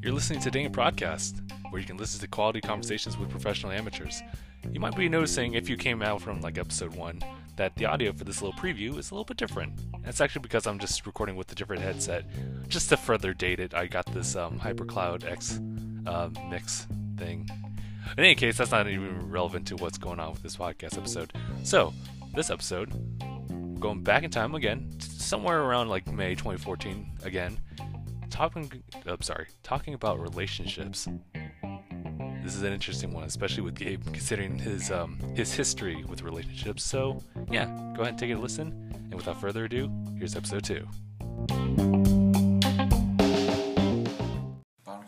You're listening to Dang It Broadcast, where you can listen to quality conversations with professional amateurs. You might be noticing if you came out from like episode one that the audio for this little preview is a little bit different. And it's actually because I'm just recording with a different headset. Just to further date it, I got this um, HyperCloud X uh, mix thing. In any case, that's not even relevant to what's going on with this podcast episode. So, this episode, going back in time again, somewhere around like May 2014 again, talking. I'm sorry, talking about relationships. This is an interesting one, especially with Gabe, considering his um, his history with relationships. So, yeah, go ahead and take a listen. And without further ado, here's episode two. Bottom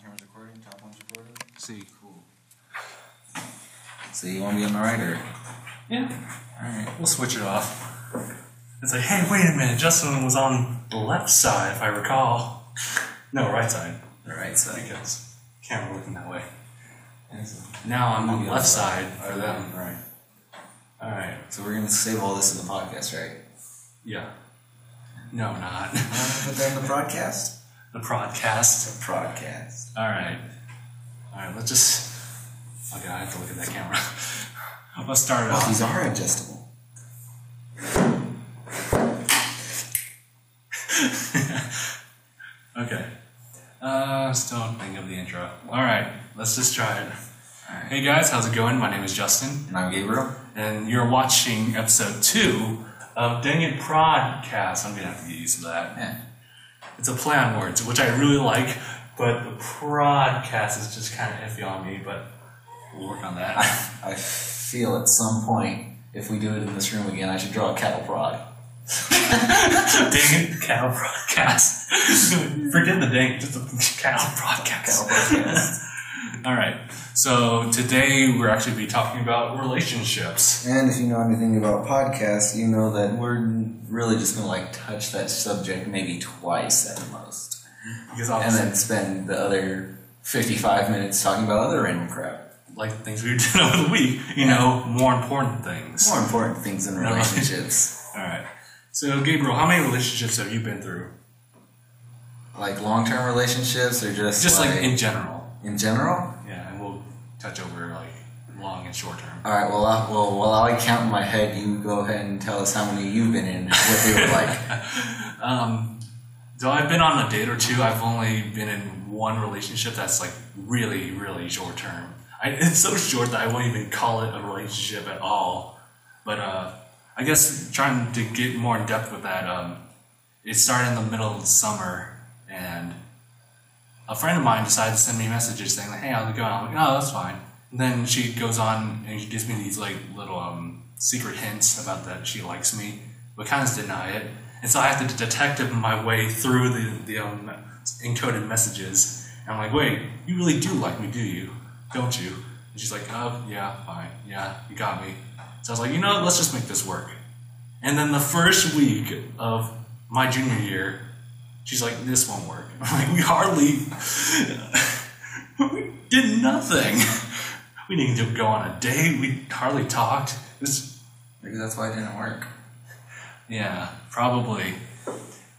camera's recording, top one's recording. See. Cool. So you want to be on the right or? Yeah. Alright. We'll switch it off. It's like, hey, wait a minute. Justin was on the left side, if I recall. No, right side. The right side. Because camera looking that way. So- Now I'm on the left side. Or that one, right. Alright. So we're gonna save all this in the podcast, right? Yeah. No, not. Put that in the broadcast? the broadcast. The broadcast. Alright. Alright, let's just. Oh okay, I have to look at that camera. Let's start it Oh, off. these are adjustable. Okay. Uh, still don't think of the intro. Alright, let's just try it. Hey guys, how's it going? My name is Justin, And I'm Gabriel. and you're watching episode two of Dang It Prodcast. I'm gonna have to get used to that. Yeah. It's a play on words, which I really like, but the prodcast is just kind of iffy on me, but we'll work on that. I, I feel at some point, if we do it in this room again, I should draw a cattle prod. Dang it, cattle broadcast. Forget the dang, just the cattle broadcast. Cattle broadcast. All right. So today we're actually be talking about relationships. And if you know anything about podcasts, you know that we're really just gonna like touch that subject maybe twice at the most. Because And then spend the other 55 minutes talking about other random crap. like the things we did over the week, you know, more important things. More important things in relationships. All right. So Gabriel, how many relationships have you been through? like long term relationships or just Just like, like, in general. in general? Yeah, and we'll touch over like long and short term. Alright, well, I, well, while I count in my head, you go ahead and tell us how many you've been in, what they were like. Um, though I've been on a date or two, I've only been in one relationship that's like really, really short term. I, it's so short that I won't even call it a relationship at all. But uh, I guess trying to get more in depth with that, um, it started in the middle of the summer, and a friend of mine decided to send me messages saying like, "Hey, how's it going?" I'm like, "Oh, that's fine." And then she goes on and she gives me these like little um, secret hints about that she likes me, but kind of deny it. And so I have to detective my way through the the um, encoded messages. And I'm like, "Wait, you really do like me, do you? Don't you?" And she's like, "Oh, yeah, fine, yeah, you got me." So I was like, "You know, let's just make this work." And then the first week of my junior year, she's like, "This won't work." I'm like, "We hardly." we did nothing. We didn't even go on a date. We hardly talked. Was, Maybe that's why it didn't work. yeah, probably.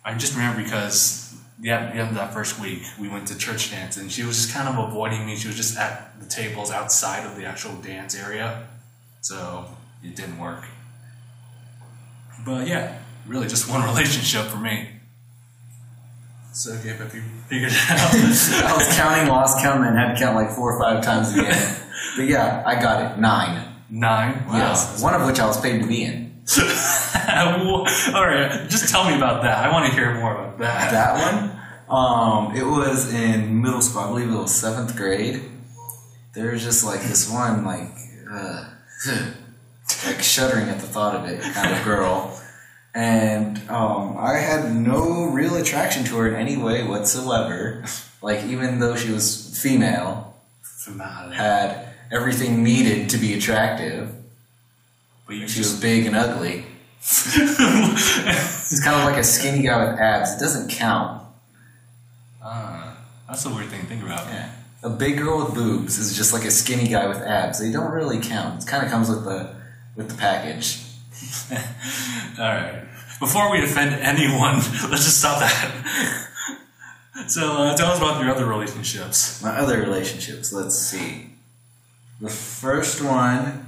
I just remember because yeah, the end of that first week, we went to church dance, and she was just kind of avoiding me. She was just at the tables outside of the actual dance area, so it didn't work. But yeah, really, just one relationship for me. So, Gabe, have you figured it out? I was counting, lost count, and had to count like four or five times again. but yeah, I got it. Nine. Nine. Wow. Yes. One of which I was paid to be in. All right, just tell me about that. I want to hear more about that. That one? Um, it was in middle school. I believe it was seventh grade. There was just like this one, like, uh, like shuddering at the thought of it kind of girl. And um, I had no real attraction to her in any way whatsoever. Like, even though she was female, had everything needed to be attractive. But She was big and ugly. He's kind of like a skinny guy with abs. It doesn't count. Ah, that's a weird thing to think about. Yeah. A big girl with boobs is just like a skinny guy with abs. They don't really count. It kind of comes with the with the package. All right. before we offend anyone, let's just stop that. so, uh, tell us about your other relationships. My other relationships, let's see. The first one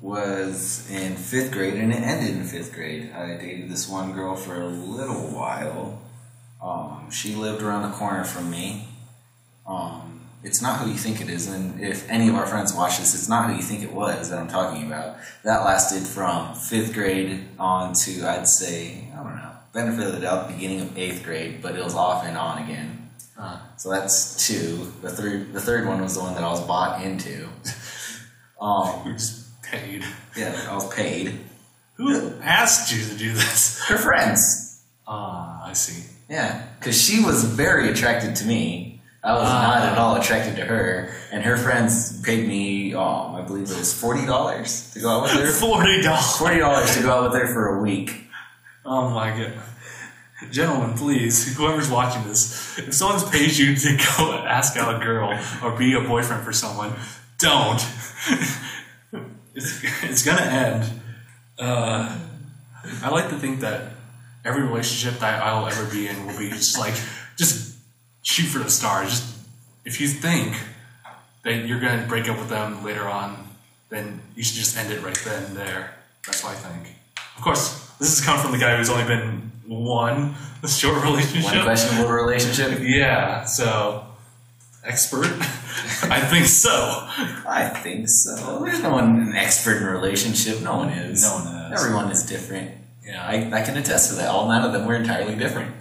was in fifth grade, and it ended in fifth grade. I dated this one girl for a little while. Um, she lived around the corner from me. Um, it's not who you think it is, and if any of our friends watch this, it's not who you think it was that I'm talking about. That lasted from fifth grade on to, I'd say, I don't know, benefit of the doubt, beginning of eighth grade, but it was off and on again. Uh, So that's two. The third, the third one was the one that I was bought into. Um, we just paid. yeah, I was paid. Who asked you to do this? Her friends. Ah, I see. Yeah, because she was very attracted to me. I was Ah. not at all attracted to her, and her friends paid me, um, I believe it was forty dollars to go out with her. Forty dollars. Forty dollars to go out with her for a week. Oh my god. Gentlemen, please, whoever's watching this, if someone's paid you to go ask out a girl or be a boyfriend for someone, don't. it's, it's gonna end. Uh, I like to think that every relationship that I'll ever be in will be just like, just shoot for the stars. Just if you think that you're gonna break up with them later on, then you should just end it right then and there. That's what I think. Of course, this is coming from the guy who's only been one short relationship. One questionable relationship. Yeah, so expert. I think so. I think so. There's no one an expert in a relationship. No one is. No one is. Everyone is different. Yeah. I, I can attest to that. All nine of them were entirely different.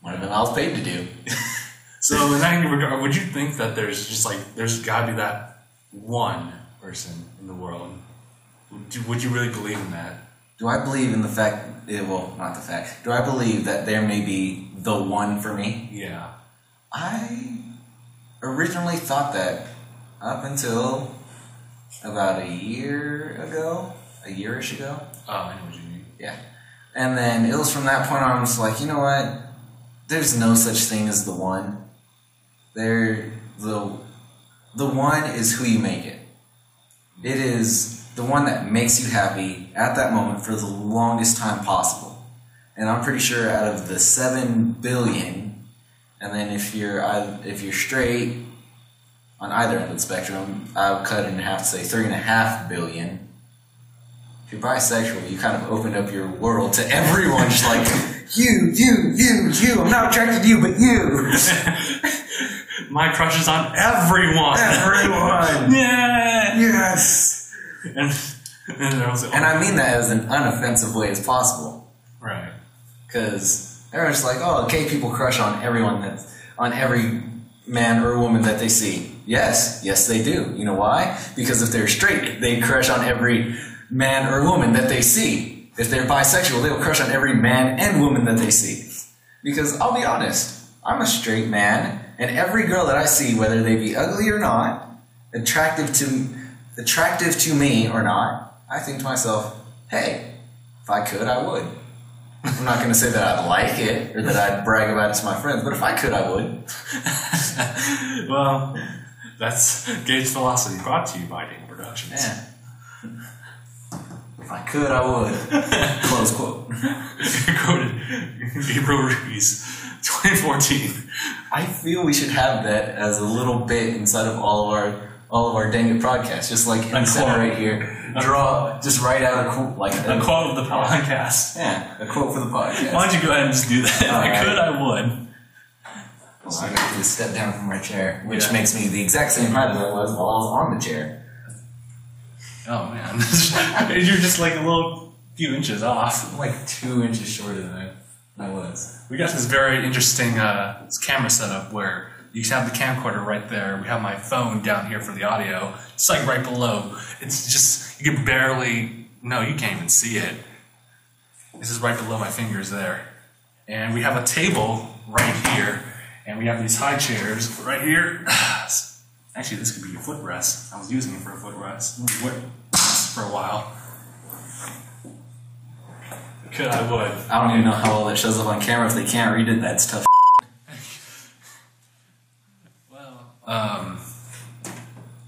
One of them I was paid to do. so in that regard, would you think that there's just like there's got to be that one person in the world? Would you, would you really believe in that? Do I believe in the fact? eh, Well, not the fact. Do I believe that there may be the one for me? Yeah. I originally thought that up until about a year ago, a yearish ago. Oh, I know what you mean. Yeah. And then it was from that point on, I was like, you know what? There's no such thing as the one. There, the, the one is who you make it. It is the one that makes you happy at that moment for the longest time possible. And I'm pretty sure out of the seven billion, and then if you're if you're straight on either end of the spectrum, I would cut it in half to say three and a half billion if you're bisexual, you kind of opened up your world to everyone, just like you, you, you, you. I'm not attracted to you, but you, My crush is on everyone. everyone. yeah. Yes. And, and there was And I mean that as an unoffensive way as possible, right. because everyone's like, oh, gay people crush on everyone that, on every man or woman that they see. Yes, yes, they do. You know why? Because if they're straight, they crush on every man or woman that they see. If they're bisexual, they'll crush on every man and woman that they see. Because I'll be honest, I'm a straight man, and every girl that I see, whether they be ugly or not, attractive to attractive to me or not, I think to myself, hey, if I could, I would. I'm not going to say that I'd like it or that I'd brag about it to my friends, but if I could, I would. well, that's Gage Philosophy brought to you by Ding Productions. Yeah. If I could, I would. Close quote. Quoted Gabriel Ruiz, 2014. I feel we should have that as a little bit inside of all of our all of our dang it podcasts, just like in the center right here. Draw, just write out a quote, like A quote of the podcast. Yeah, a quote for the podcast. Why don't you go ahead and just do that? If I could, I would. Well, I got to step down from my chair, which Yeah. makes me the exact same height as I was while I was on the chair. Oh man, you're just like a little few inches off. I'm like two inches shorter than I, I was. We got this very interesting uh, camera setup where you have the camcorder right there. We have my phone down here for the audio. It's like right below. It's just you can barely. No, you can't even see it. This is right below my fingers there, and we have a table right here, and we have these high chairs right here. Actually, this could be a footrest. I was using it for a footrest for a while. Could I would. I don't even know how well that shows up on camera if they can't read it. That's tough. Well, um,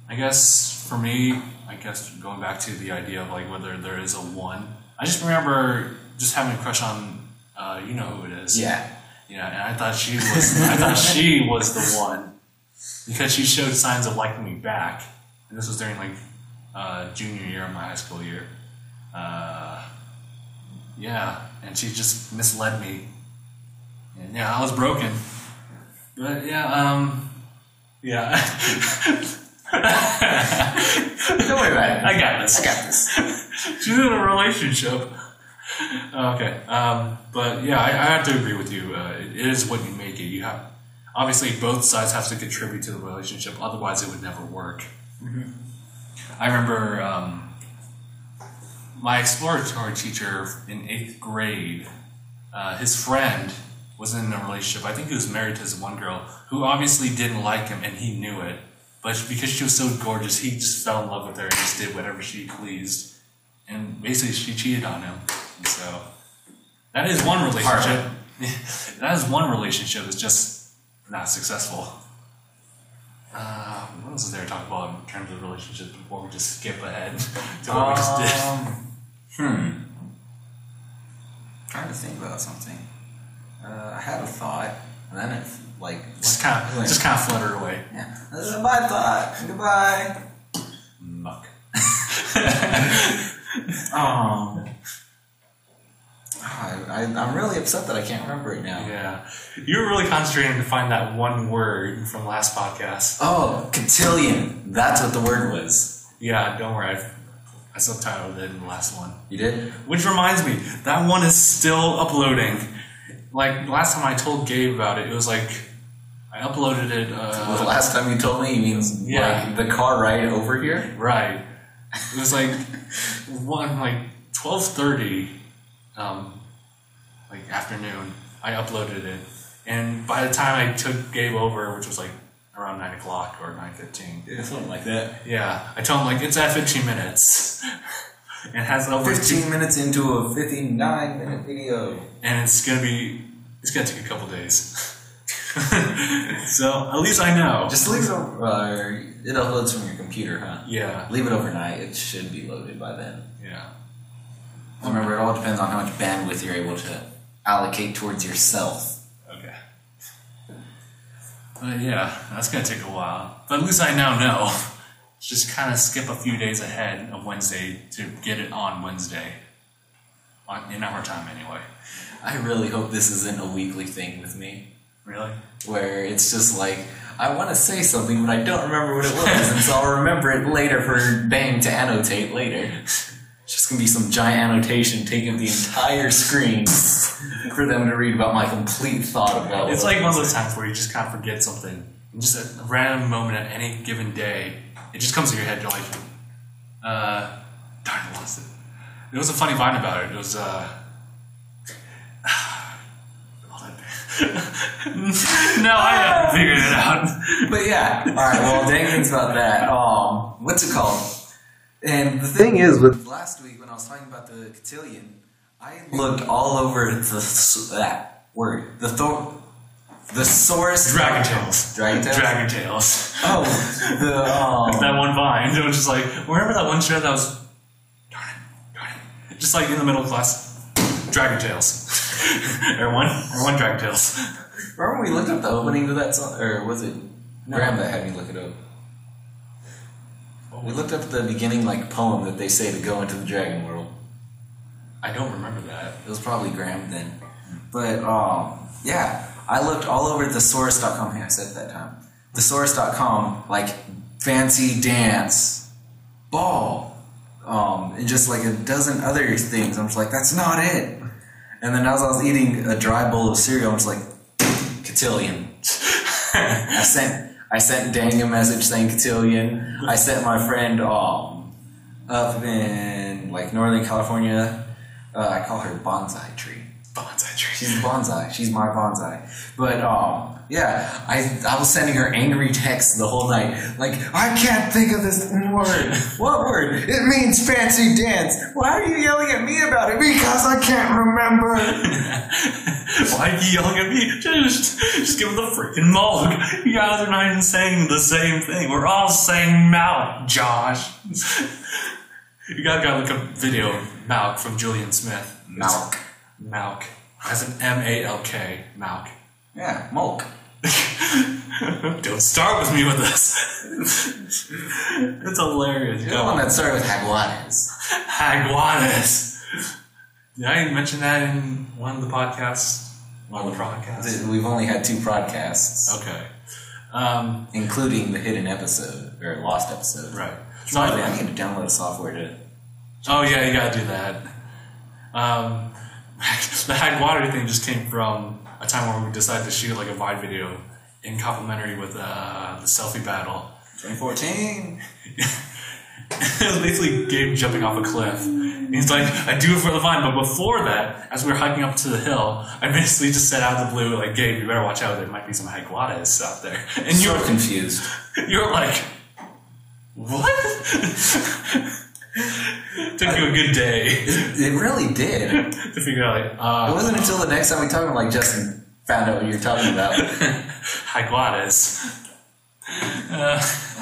I guess for me, I guess going back to the idea of like whether there is a one, I just remember just having a crush on Uh, you know who it is. Yeah. Yeah, and I thought she was. I thought she was the one because she showed signs of liking me back, and this was during like uh, junior year of my high school year. Uh, yeah, and she just misled me. And yeah, I was broken. But yeah, um, yeah. Don't worry about it. I got this. I got this. She's in a relationship. Okay, um, but yeah, I, I have to agree with you. Uh, it is what you make it. You have obviously both sides have to contribute to the relationship. Otherwise, it would never work. I remember um, my exploratory teacher in eighth grade. Uh, his friend was in a relationship. I think he was married to this one girl who obviously didn't like him, and he knew it. But because she was so gorgeous, he just fell in love with her and just did whatever she pleased. And basically, she cheated on him. And so that is one relationship. that is one relationship that's just not successful. Uh, what else is there to talk about in terms of relationships before we just skip ahead to what we just did? Hmm. Trying to think about something. Uh, I had a thought, and then it like Just kind of, just kind of flutter away. yeah. This is my thought. Goodbye. Muck. Um. I, I, I'm really upset that I can't remember it now. Yeah, you were really concentrating to find that one word from last podcast. Oh, cotillion. That's what the word was. Yeah, don't worry, I, I subtitled it in the last one. You did? Which reminds me, that one is still uploading. Like last time I told Gabe about it, it was like I uploaded it. Well, the Uh, last time you told me, you mean Yeah. like the car ride over here? right. It was like one like twelve thirty, um, like afternoon. I uploaded it, and by the time I took Gabe over, which was like around nine o'clock or nine fifteen, Yeah, something like that. yeah, I told him like it's at fifteen minutes. It has over 15 minutes into a 59 minute video. and it's gonna be it's gonna take a couple days. so at least I know. Just leave it over. Uh, it uploads from your computer, huh? yeah, Leave it overnight. It should be loaded by then. yeah, Remember, it all depends on how much bandwidth you're able to allocate towards yourself. But yeah, that's gonna take a while. But at least I now know. Just kind of skip a few days ahead of Wednesday to get it on Wednesday. On, in our time, anyway. I really hope this isn't a weekly thing with me, Really? where it's just like I want to say something, but I don't remember what it was, and so I'll remember it later for Bang to annotate later. It's just gonna be some giant annotation taking up the entire screen for them to read about my complete thought about. It. It's like one of those times where you just kind of forget something. And just a random moment at any given day, it just comes to your head. You're like, uh, darn, I lost it. It was a funny vine about it. It was, uh, no, I haven't figured it out. But yeah, all right. Well, dang things about that. Um, what's it called? And the thing is, with last week when I was talking about the cotillion, I looked all over the that word, the thor, the source. Dragon Tales. Dragon Tales? Dragon Tales. Oh, the um, that one vine. It was just like, remember that one show that was, darn it, darn it. Just like in the middle of class, Dragon Tales. or one, or one Dragon Tales. remember when we looked up the opening to that song, or was it Graham that had me look it up? We looked up the beginning like poem that they say to go into the dragon world. I don't remember that. It was probably Graham then. But um, yeah, I looked all over thesaurus.com. Hey, I said that time. Thesaurus.com, like fancy dance, ball, um, and just like a dozen other things. I'm just like, that's not it. And then as I was eating a dry bowl of cereal, I'm just like, cotillion. I sent I sent Dang a message saying cotillion. I sent my friend um, up in like Northern California. Uh, I call her bonsai tree. Bonsai. She's a bonsai. She's my bonsai. But um, yeah, I I was sending her angry texts the whole night. Like I can't think of this word. What word? It means fancy dance. Why are you yelling at me about it? Because I can't remember. Why are you yelling at me? Just, just give him the freaking mug. You guys are not even saying the same thing. We're all saying Malk, Josh. you guys gotta look up video of Malk from Julian Smith. Malk. Malk. As an M A L K, Malk. Yeah, Mulk. Don't start with me with this. it's hilarious. You're The one on. that started with Jaguares. Jaguares. Did I mention that in one of the podcasts? One of the podcasts? We've only had two podcasts, Okay. Um, including the hidden episode or lost episode. right. So I, I need to download a software to. oh yeah, you gotta do that. Um, the Jaguar thing just came from a time where we decided to shoot like a Vine video in complementary with uh, the selfie battle. 2014. it was basically Gabe jumping off a cliff. And he's like, I do it for the vine, but before that, as we were hiking up to the hill, I basically just said out of the blue, like, Gabe, you better watch out, there might be some jaguares out there. And you So were, confused. you were like, what? Took you a good day It really did. It to figure out, like, uh, wasn't until the next time we talked, like Justin found out what you were talking about. jaguares. Uh,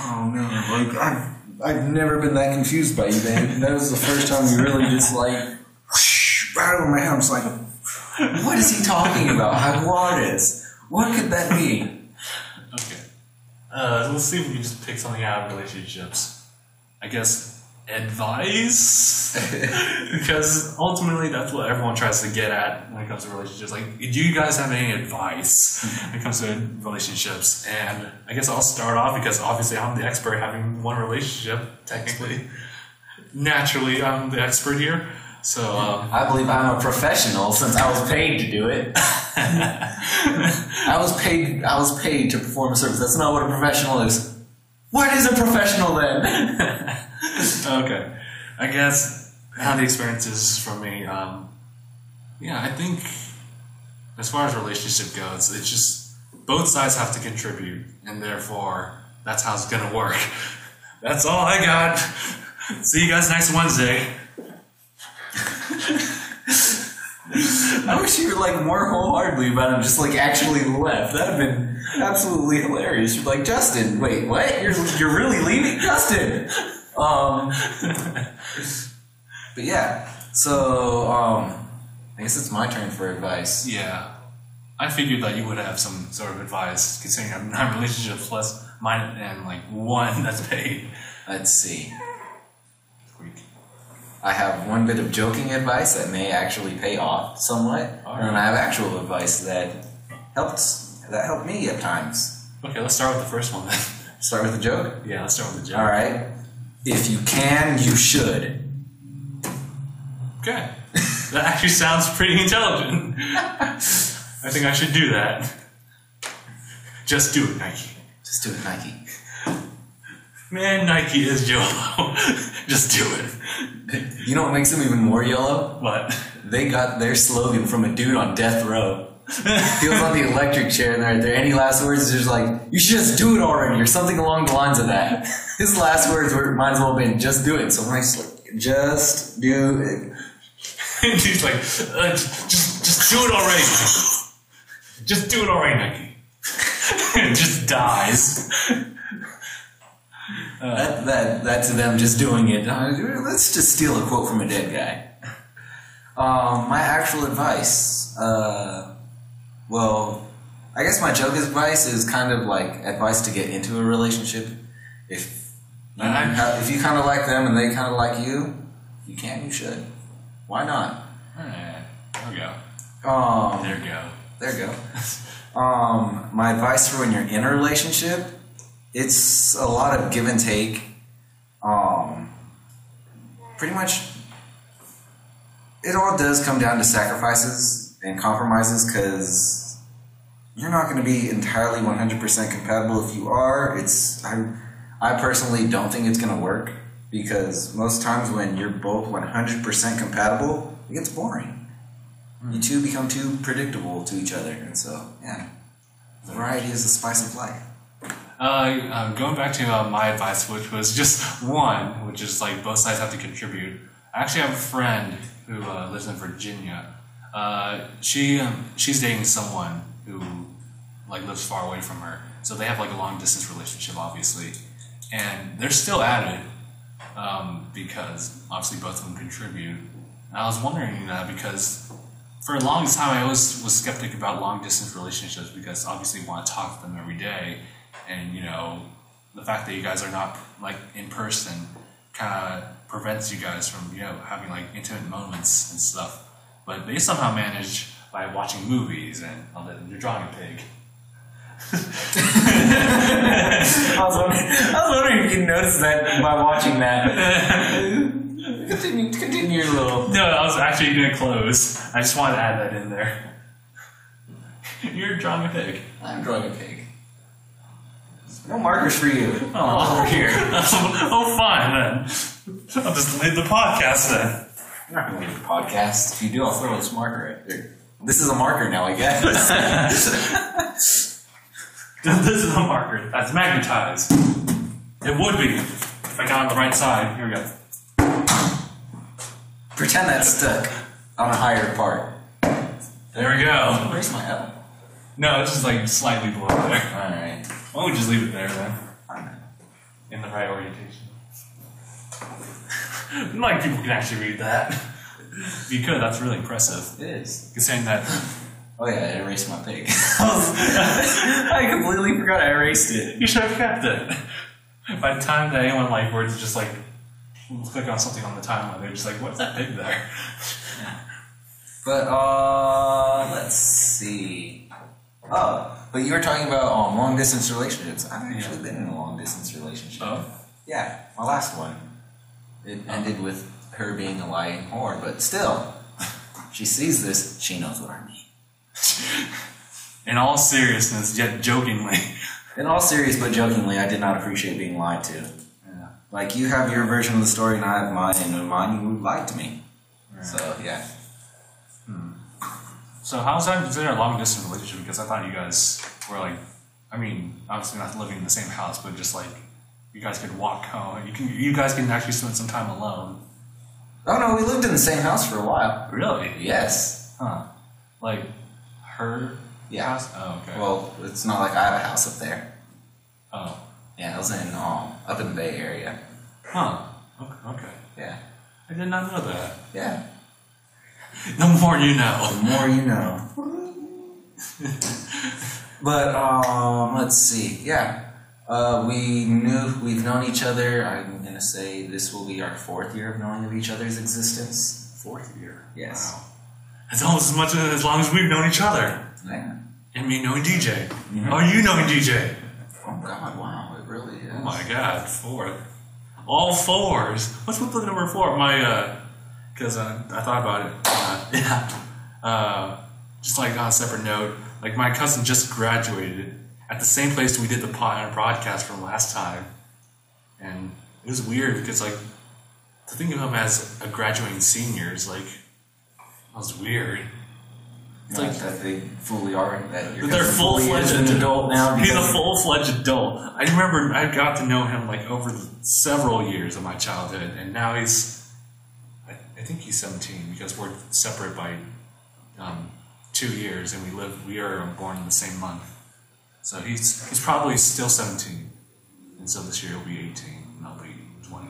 Oh man, like I've I've never been that confused by you, man. That was the first time you really just like right over my head. I'm just like, what is he talking about? Jaguares. What could that be? Okay. Uh, let's see if we can just pick something out of relationships. I guess advice? because ultimately that's what everyone tries to get at when it comes to relationships. Like, do you guys have any advice when it comes to relationships? And I guess I'll start off because obviously I'm the expert having one relationship, technically. Naturally, I'm the expert here. So, um, I believe I'm a professional since I was paid to do it. I was paid. I was paid to perform a service. That's not what a professional is. What is a professional then? okay. I guess how the experience is for me, um, yeah, I think as far as relationship goes, it's just both sides have to contribute, and therefore that's how it's gonna work. That's all I got. See you guys next Wednesday. I wish you were like more wholeheartedly about it, just like actually left. That'd have been absolutely hilarious. You're like, Justin, wait, what? You're you're really leaving, Justin? Um, but yeah. So um, I guess it's my turn for advice. Yeah. I figured that you would have some sort of advice, considering I'm nine relationships plus mine and like one that's paid. Let's see. I have one bit of joking advice that may actually pay off somewhat, All and. I have actual advice that helps that helped me at times. Okay, let's start with the first one then. Start with a joke. Yeah, let's start with the joke. All right. If you can, you should. Okay. That actually sounds pretty intelligent. I think I should do that. Just do it, Nike. Just do it, Nike. Man, Nike is YOLO. Just do it. You know what makes them even more yellow? What? They got their slogan from a dude on death row. He was on the electric chair and right there. Any last words is just like, you should just do it already, or something along the lines of that. His last words were might as well have been just do it. So when I just like, just do it. and he's like, uh, just, just do it already. Just do it already, Nike. and just dies. That, that, that to them just doing it. Uh, let's just steal a quote from a dead guy. Um, my actual advice, uh, well, I guess my joke advice is kind of like advice to get into a relationship. If you, if you kind of like them and they kind of like you, you can, you should. Why not? There we go. Um, There we go. there you go. Um, my advice for when you're in a relationship, it's a lot of give and take. Um, pretty much, it all does come down to sacrifices and compromises because you're not going to be entirely 100% compatible. If you are, it's I, I personally don't think it's going to work because most times when you're both 100% compatible, it gets boring you two become too predictable to each other, and so yeah, variety is the spice of life. Uh, um, going back to uh, my advice, which was just one, which is like both sides have to contribute. I actually have a friend who uh, lives in Virginia. Uh, she um, she's dating someone who like lives far away from her, so they have like a long distance relationship, obviously, and they're still at it um, because obviously both of them contribute. And I was wondering uh, because for the longest time, I always was skeptic about long distance relationships because obviously you want to talk to them every day, and you know, the fact that you guys are not like in person kind of prevents you guys from you know having like intimate moments and stuff. But they somehow manage by watching movies and oh, you're drawing a pig. I was wondering, I was wondering if you noticed that by watching that. continue, continue your little. No, I was actually going to close. I just wanted to add that in there. You're drawing a pig. I'm drawing a pig. No markers for you. Oh, over here. oh, fine then. I'll just leave the podcast then. I'm not going to leave a podcast. If you do, I'll throw this marker right there. This is a marker now, I guess. this is a marker that's magnetized. It would be if I got on the right side. Here we go. Pretend that's stuck on a higher part. There we go. Where's my L? No, it's just like slightly below there. Alright. Why don't we just leave it there then? In the right orientation. like people can actually read that. If you could, that's really impressive. It is. Considering that Oh yeah, I erased my pig. I completely forgot I erased it. you should have kept it. By the time that anyone like were to just like click on something on the timeline, they're just like, what's that pig there? But uh, let's see. Oh, but you were talking about um, long distance relationships. I've actually been in a long distance relationship. Oh. Yeah, my last one. It ended with her being a lying whore, but still, she sees this. She knows what I mean. In all seriousness, yet jokingly. In all serious but jokingly, I did not appreciate being lied to. Yeah. Like you have your version of the story, and I have mine, and in mine you lied to me. So yeah. Hmm. So how's that considered a long distance relationship? Because I thought you guys were like, I mean, obviously not living in the same house, but just like you guys could walk home. You can, you guys can actually spend some time alone. Oh no, we lived in the same house for a while. Really? Yes. Huh? Like her Yeah. house? Oh, okay. Well, it's not like I have a house up there. oh, Yeah, I was in um, up in the Bay Area. huh? Okay, okay. Yeah. I did not know that. Yeah. The more you know. The more you know. but um, let's see. Yeah. Uh, we knew we've known each other. I'm gonna say this will be our fourth year of knowing of each other's existence. Fourth year. Yes. Wow. That's almost as much as long as we've known each other. Yeah. And me knowing DJ. Oh, you knowing DJ. Oh God! Wow! It really is. Oh my god, fourth. All fours. What's with the number four? My, uh, because uh, I thought about it. Uh, Yeah. uh, just like on a separate note, like my cousin just graduated at the same place we did the pod- broadcast from last time. And it was weird because, like, to think of him as a graduating senior is like, that was weird. It's like that they fully are. In that you're They're full fledged an adult now. He's a full fledged adult. I remember I got to know him like over several years of my childhood, and now he's, I, I think he's 17 because we're separate by um, two years, and we live, we are born in the same month. So he's he's probably still 17, and so this year he'll be 18, and I'll be 20.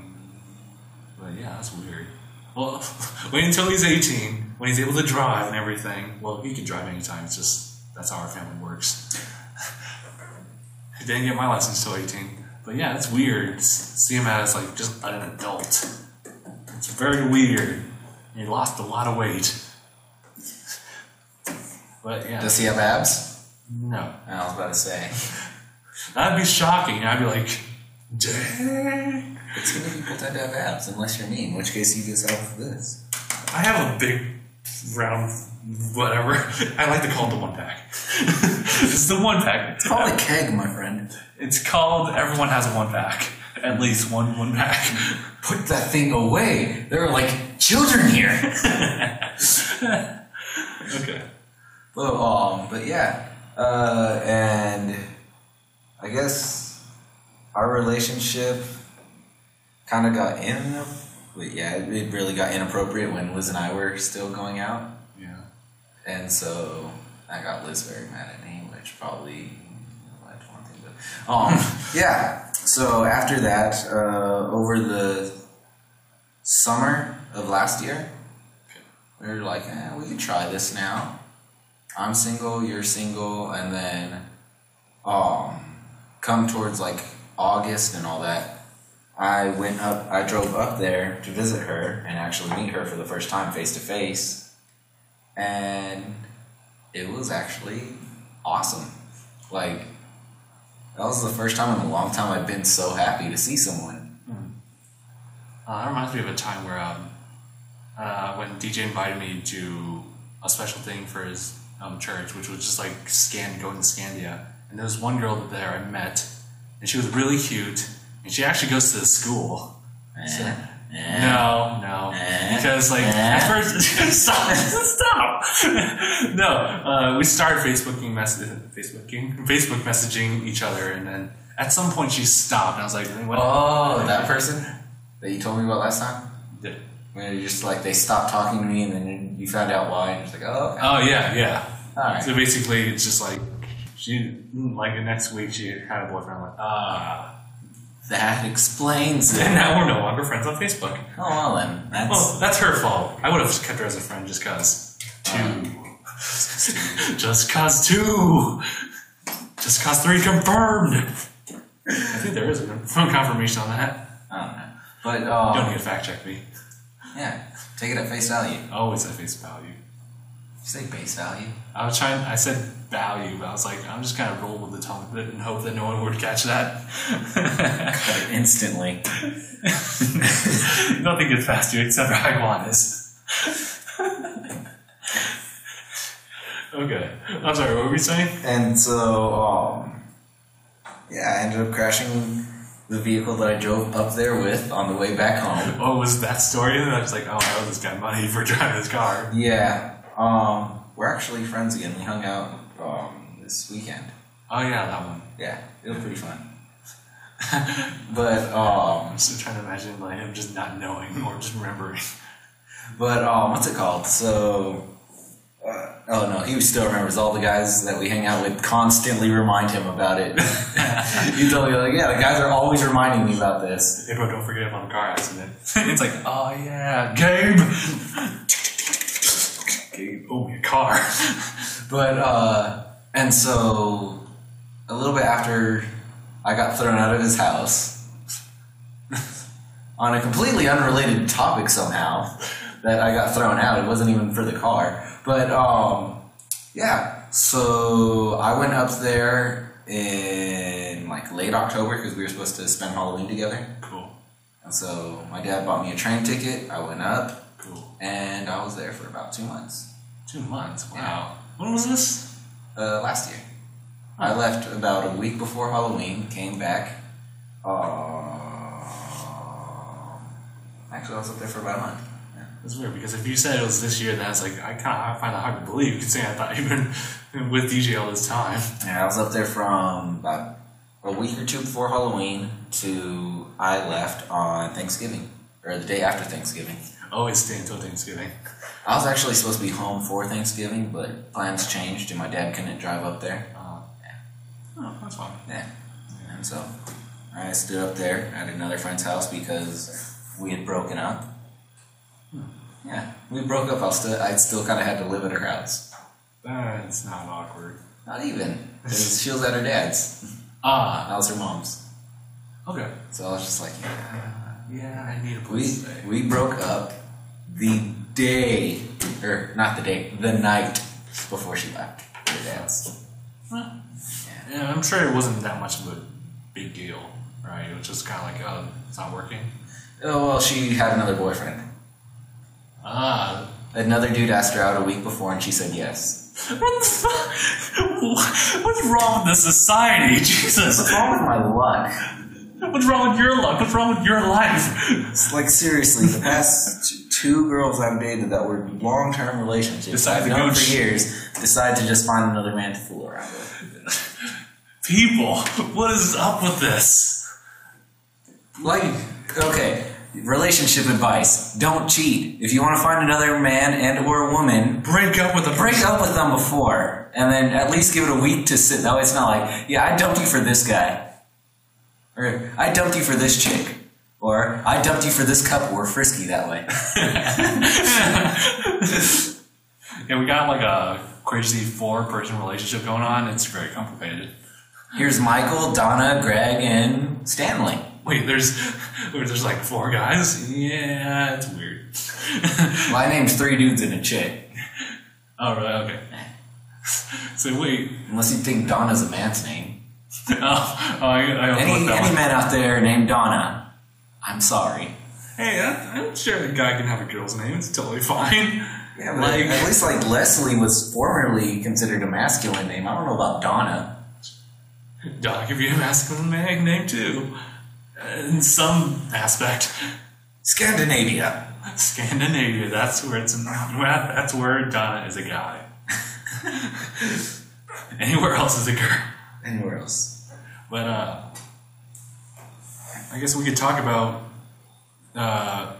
But yeah, that's weird. Well, wait until he's 18 when he's able to drive and everything. Well, he can drive anytime. It's just that's how our family works. I didn't get my license till 18. But yeah, it's weird. See him as like just an adult. It's very weird. He lost a lot of weight. But yeah, Does he have abs? No, I was about to say. that'd be shocking. I'd be like, dang. But skinny people tend to have abs, unless you're me, in which case you just have this. I have a big round whatever. I like to call it the one pack. it's the one pack. It's called a keg, my friend. It's called everyone has a one pack. At least one one pack. Put that thing away. There are like children here. okay. Well, um, but yeah, uh, and I guess our relationship kind of got in. But yeah, it, really got inappropriate when Liz and I were still going out, Yeah. and so I got Liz very mad at me, which probably led to one thing. But um, yeah. So after that, uh, over the summer of last year, we were like, eh, we can try this now. I'm single, you're single, and then um, come towards like August and all that. I went up, I drove up there to visit her and actually meet her for the first time face to face. And it was actually awesome. Like, that was the first time in a long time I've been so happy to see someone. Uh, that reminds me of a time where um, uh, when DJ invited me to a special thing for his um, church, which was just like scan going to Scandia, and there was one girl there I met, and she was really cute, and she actually goes to the school. So- Eh, no, no, Eh? because like Eh? at first, stop, stop. no, uh, we started Facebooking, mess- Facebooking, Facebook messaging each other, and then at some point she stopped, and I was like, "What?" Oh, that person that you told me about last time? Where you just like, they stopped talking to me and then you found out why, and you're like, oh, okay. Oh yeah, yeah. Alright. So basically, it's just like she like the next week she had a boyfriend. I'm like ah, That explains it. and now we're no longer friends on Facebook. Oh, well then. That's. Well, that's her fault. I would have kept her as a friend just cause two, just cause two, just cause three confirmed. I think there is a confirmation on that. I don't know. But, uh, don't need to fact check me. Yeah, take it at face value. Always at face value. You say base value? I was trying. I said value, but I was like, I'm just gonna roll with the tongue with it and hope that no one would catch that. Cut it instantly. Nothing gets past you except for Iguanas. okay. I'm sorry, what were we saying? And so, um, yeah, I ended up crashing the vehicle that I drove up there with on the way back home. Oh, was that story? And I was like, oh, I owe this guy money for driving his car. Yeah, um, we're actually friends again. We hung out um, this weekend. Oh, yeah, that one. Yeah, it was pretty fun. but um, I'm still trying to imagine like him just not knowing or just remembering. but um, what's it called? So, uh, oh no, he still remembers all the guys that we hang out with. Constantly remind him about it. you told me like, yeah, the guys are always reminding me about this. Hey, bro, don't forget about the car accident. it's like, oh, yeah, Gabe. Gabe, oh, my car. But uh, and so a little bit after I got thrown out of his house on a completely unrelated topic somehow that I got thrown out. It wasn't even for the car, but um, yeah. So I went up there in like late October because we were supposed to spend Halloween together. cool, And so my dad bought me a train ticket. I went up cool. and I was there for about two months. Two months, wow. When was this? Uh, last year. I left about a week before Halloween, came back. Uh, actually, I was up there for about a month. Yeah. That's weird because if you said it was this year, then I was like, I kind of find that hard to believe considering I thought you've been with DJ all this time. Yeah, I was up there from about a week or two before Halloween to I left on Thanksgiving, or the day after Thanksgiving. Always stay until Thanksgiving. I was actually supposed to be home for Thanksgiving, but plans changed and my dad couldn't drive up there. Uh, oh, that's fine. Yeah. And so I stood up there at another friend's house because we had broken up. Yeah, we broke up. I still, I still kind of had to live at her house. That's not awkward. Not even, because she was at her dad's. Ah, I was her mom's. okay. So I was just like, yeah. Yeah, I need a We place to stay. we broke up the day, or not the day, the night before she left her dad's. Yeah, I'm sure it wasn't that much of a big deal, right? It was just kind of like, oh, it's not working. Oh well, she had another boyfriend. Ah, Another dude asked her out a week before, and she said yes. what the fuck? What's wrong with this society? Jesus. What's wrong with my luck? What's wrong with your luck? What's wrong with your life? It's like seriously, the past two girls I've dated that were long-term relationships, Decide I've to known go for years, decide to just find another man to fool around with. People, what is up with this? Like, okay, relationship advice: don't cheat. If you want to find another man and or a woman, Break up with a break up with them before, and then at least give it a week to sit. No, it's not like, yeah, I dumped you for this guy, or I dumped you for this chick, Or I dumped you for this cup. We're frisky that way. Yeah, we got like a crazy four person relationship going on. It's very complicated. Here's Michael, Donna, Greg, and Stanley. Wait, there's there's like four guys? Yeah, it's weird. My name's three dudes and a chick. oh, really? Okay. So wait. Unless you think Donna's a man's name. Oh, oh I, I Any, any one. man out there named Donna, I'm sorry. Hey, I'm sure a guy can have a girl's name. It's totally fine. Yeah, but Like- at least like Leslie was formerly considered a masculine name. I don't know about Donna. Dog could be a masculine name too. In some aspect. Scandinavia. Scandinavia, that's where it's that's where Donna is a guy. Anywhere else is a girl. Anywhere else? But uh, I guess we could talk about uh,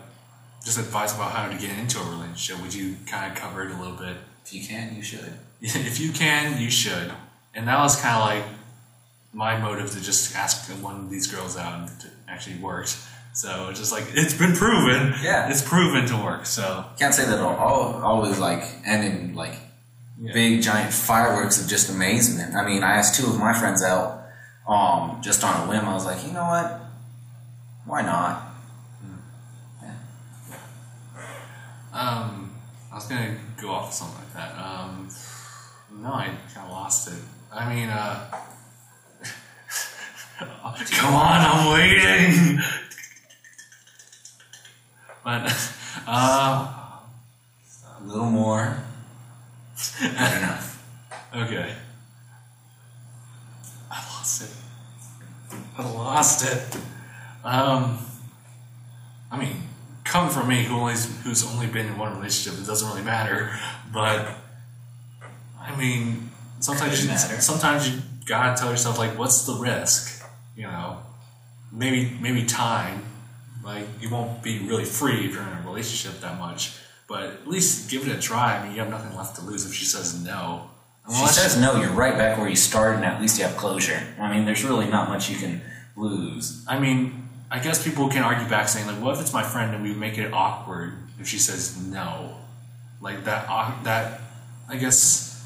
just advice about how to get into a relationship. Would you kind of cover it a little bit? If you can, you should. If you can, you should. And that was kind of like my motive to just ask one of these girls out, and actually worked. So it's just like it's been proven. Yeah. it's proven to work. So Can't say that it'll always like end in like Yeah. big giant fireworks of just amazement. I mean, I asked two of my friends out um, just on a whim. I was like, you know what? Why not? Um, I was gonna go off something like that. Um, no, I kind of lost it. I mean, uh, come on, I'm waiting. But, uh, A little more. I don't know. okay. I lost it. I lost it. Um, I mean, come from me, who only who's only been in one relationship, it doesn't really matter. But I mean, sometimes you, matter. sometimes you gotta tell yourself like, what's the risk? You know, maybe maybe time. Like you won't be really free if you're in a relationship that much, but at least give it a try. I mean, you have nothing left to lose if she says no. If she says no, you're right back where you started, and at least you have closure. I mean, there's really not much you can lose. I mean, I guess people can argue back saying like, what if it's my friend and we make it awkward if she says no? Like that, au- that, I guess,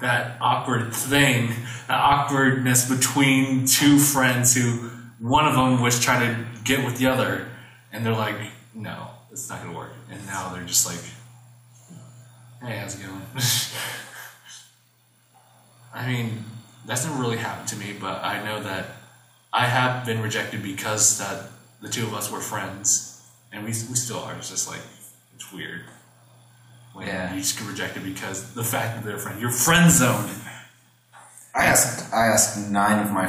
that awkward thing, that awkwardness between two friends who one of them was trying to get with the other, and they're like, no, it's not gonna work. And now they're just like, hey, how's it going? I mean, that's never really happened to me, but I know that I have been rejected because that the two of us were friends, and we, we still are. It's just like it's weird when Yeah. you just get rejected because the fact that they're friends. You're friend zoned. I asked I asked nine of my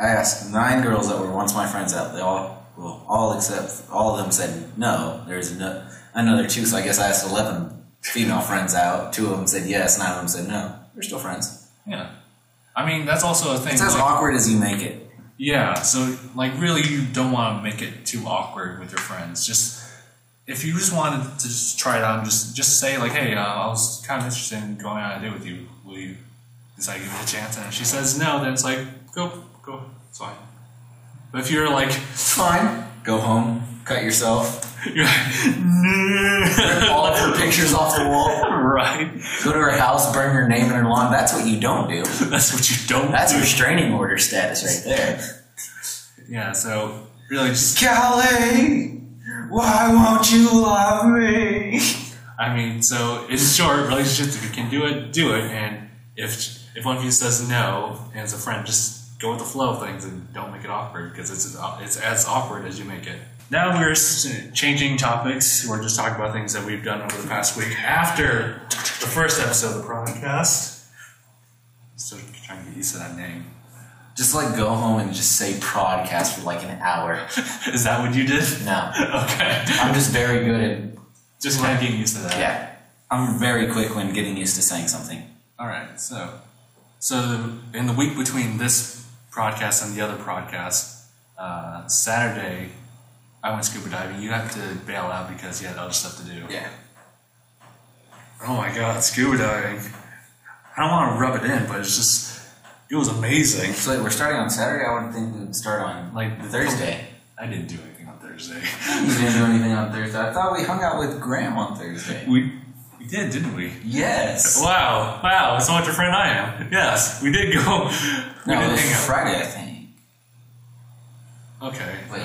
I asked nine girls that were once my friends out. They all well all except all of them said no. There's no, another two, so I guess I asked eleven female friends out. Two of them said yes, nine of them said no. We're still friends. Yeah, I mean that's also a thing. It's as like- awkward as you make it. Yeah, so like really you don't want to make it too awkward with your friends. Just if you just wanted to just try it out, and just just say like, hey, uh, I was kind of interested in going on a date with you. Will you decide to give it a chance? And if she says no, then it's like, go, go, it's fine. But if you're like, It's fine. Go home, cut yourself, you're like, no, all of her pictures off the wall, right? go to her house, burn her name in her lawn. That's what you don't do. That's what you don't That's do. restraining order status right there. Yeah, so really just Kelly, why won't you love me? I mean, so in short, relationships, if you can do it, do it. And if if one of you says no, and as a friend, just go with the flow of things and don't make it awkward because it's it's as awkward as you make it. Now we're changing topics. We're just talking about things that we've done over the past week after the first episode of the podcast. Still trying to get used to that name. Just like go home and just say podcast for like an hour. Is that what you did? No, Okay. I'm just very good at Just kind of getting used to that. yeah. I'm very quick when getting used to saying something. All right, so so in the week between this podcast and the other podcast, uh, Saturday, I went scuba diving. You have to bail out because you had other stuff to do. Yeah. Oh my god, scuba diving! I don't want to rub it in, but it's just it was amazing. So wait, we're starting on Saturday. I would think we'd start on Like Thursday. I didn't do anything. On Thursday. You didn't do anything on Thursday. I thought we hung out with Graham on Thursday. we we did, didn't we? Yes. Wow, wow, so much a friend I am. Yes, we did go. We No, it was hang out. Friday, I think. Okay. Wait.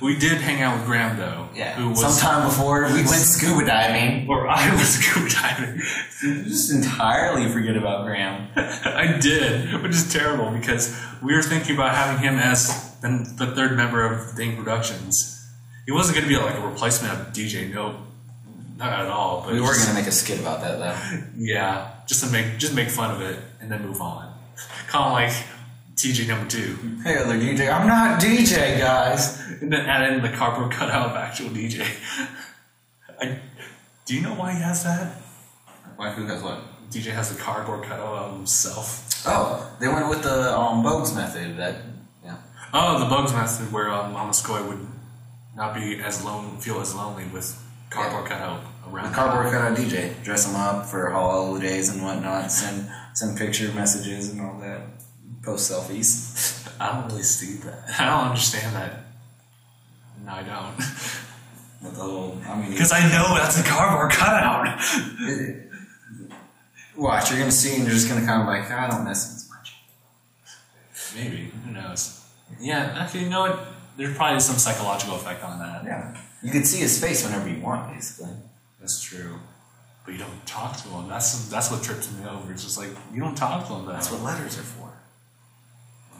We did hang out with Graham though. Yeah. Who was Sometime before we went scuba diving. or I was scuba diving. You just entirely forget about Graham. I did, which is terrible because we were thinking about having him as the, the third member of Ding Productions. He wasn't going to be like a replacement of DJ Nope, not at all. But We were gonna make a skit about that though. yeah, just to make just make fun of it and then move on. Kind of like TJ number two, Hey, other DJ. I'm not DJ, guys. and then add in the cardboard cutout of actual DJ. I, do you know why he has that? Why? Who has what? DJ has the cardboard cutout of himself. Oh, they went with the um, Bogues method. That yeah. Oh, the bugs method where um, Mama Skoy would not be as lone, feel as lonely with cardboard cutout around. The cardboard cutout DJ. Dress him up for holidays and whatnot. Send send picture messages and all that. Post selfies. I don't really see that. I don't understand that. No, I don't. With the little. I mean, Because I know that's a cardboard cutout. watch. You're gonna see, and you're just gonna kind of like, ah, I don't miss him as much. Maybe. Who knows? Yeah, actually, you know what? There's probably some psychological effect on that. Yeah. You can see his face whenever you want, basically. That's true. But you don't talk to him. That's that's what trips me over. It's just like, you don't talk to him. That's what letters are for.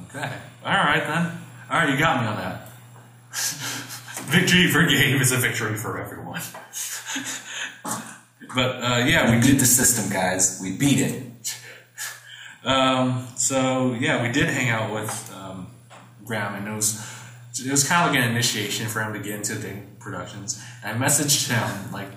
Okay. All right then. All right, you got me on that. victory for game is a victory for everyone. but uh, yeah, we did. the system, guys. We beat it. Um, so yeah, we did hang out with um, Graham, and it was it was kind of like an initiation for him to get into Ding Productions. And I messaged him like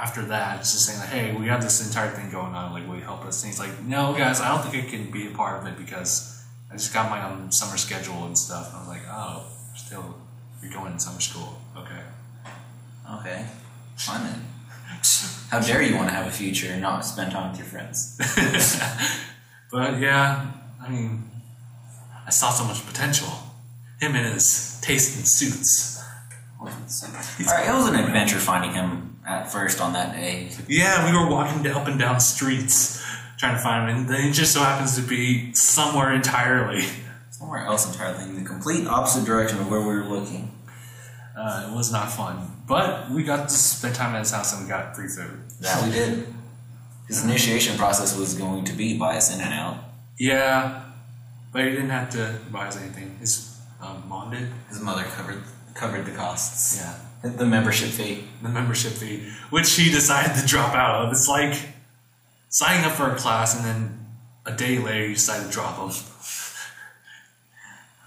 after that, just saying like, "Hey, we have this entire thing going on. Like, will you help us?" And he's like, "No, guys, I don't think I can be a part of it because I just got my own summer schedule and stuff." And I was like, "Oh, still, you're going to summer school? Okay." Okay. Fine then. How dare you want to have a future and not spend time with your friends? But yeah, I mean, I saw so much potential. Him and his taste in suits. Alright, it was an adventure finding him at first on that day. Yeah, we were walking up and down streets trying to find him, and then it just so happens to be somewhere entirely. Somewhere else entirely, in the complete opposite direction of where we were looking. Uh, it was not fun, but we got to spend time at his house and we got free food. That we did. His initiation process was going to be buy us in and out. Yeah, but he didn't have to buy us anything. His um, mom did. His mother covered covered the costs. Yeah, The membership fee. the membership fee, which he decided to drop out of. It's like signing up for a class and then a day later you decide to drop them.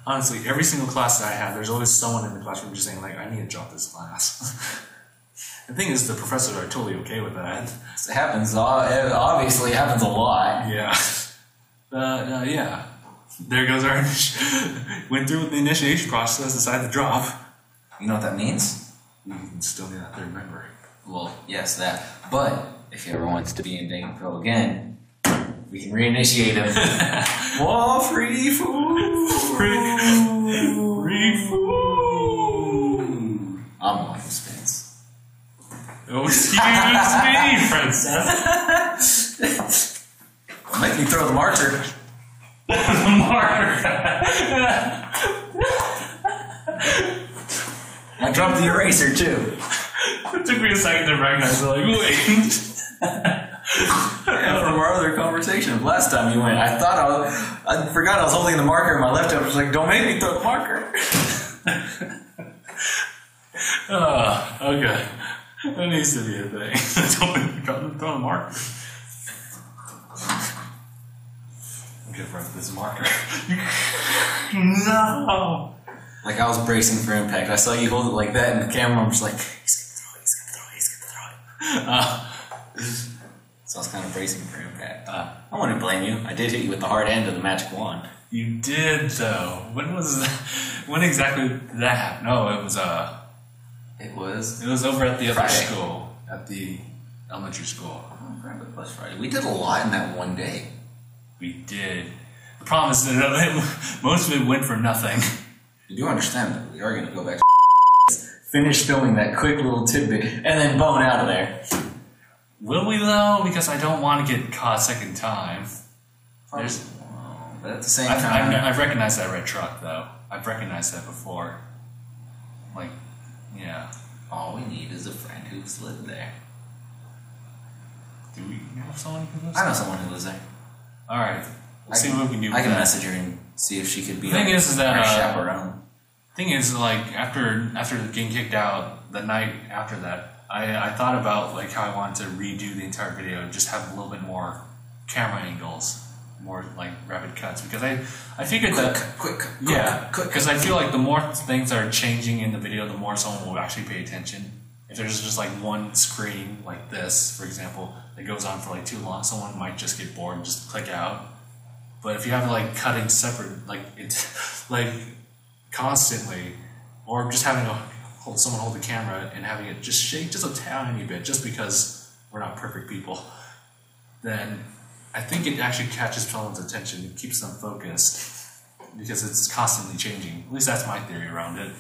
Honestly, every single class that I have, there's always someone in the classroom just saying like, "I need to drop this class." the thing is, the professors are totally okay with that. It happens. It obviously happens a lot. Yeah. Uh, uh, yeah. There goes our went through with the initiation process, decided to drop. You know what that means? We can still need that third member. Well, yes, that. But if he ever wants to be in Dang again, we can reinitiate him. Wall free food. Free, free food. I'm Michael Spence. Oh, excuse me, princess. Make me throw the marker. Mark. I dropped the eraser too. it took me a second to recognize it. Like, wait. From our other conversation last time you went, I thought I was, I forgot I was holding the marker in my left hand. I was like, don't make me throw the marker. Oh, okay. That needs to be a thing. Don't don't throw a marker. Okay, right, this marker. no. Like I was bracing for impact. I saw you hold it like that in the camera. I'm just like, he's gonna throw it, he's gonna throw it, he's gonna throw it. Uh, So I was kind of bracing for impact. uh, I wouldn't blame you. I did hit you with the hard end of the magic wand. you did though. When was that? When exactly did that happen? No, it was uh, It was it was over at the other school, at the elementary school. oh, Friday plus Friday. We did a lot in that one day. We did. The problem is that most of it went for nothing. You do understand that we are going to go back to finish filming that quick little tidbit, and then bone out of there. Will we though? Because I don't want to get caught second time. There's, But at the same I've, time, I've, I've recognized that red truck though. I've recognized that before. Like, yeah. all we need is a friend who's lived there. Do we know someone who lives there? I know there? someone who lives there. All right. We'll I see can, what we can do. I can that. message her and see if she could be The thing is, is that, uh, chaperone. Thing is, like after after getting kicked out, the night after that, I, I thought about like how I wanted to redo the entire video and just have a little bit more camera angles, more like rapid cuts because I I figured Quick, that quick, quick, yeah, quick. because I feel like the more things are changing in the video, the more someone will actually pay attention. If there's just like one screen like this, for example, that goes on for like too long, someone might just get bored and just click out. But if you have like cutting separate, like it, like constantly, or just having a hold someone hold the camera and having it just shake just a tiny bit, just because we're not perfect people, then I think it actually catches someone's attention and keeps them focused because it's constantly changing. At least that's my theory around it.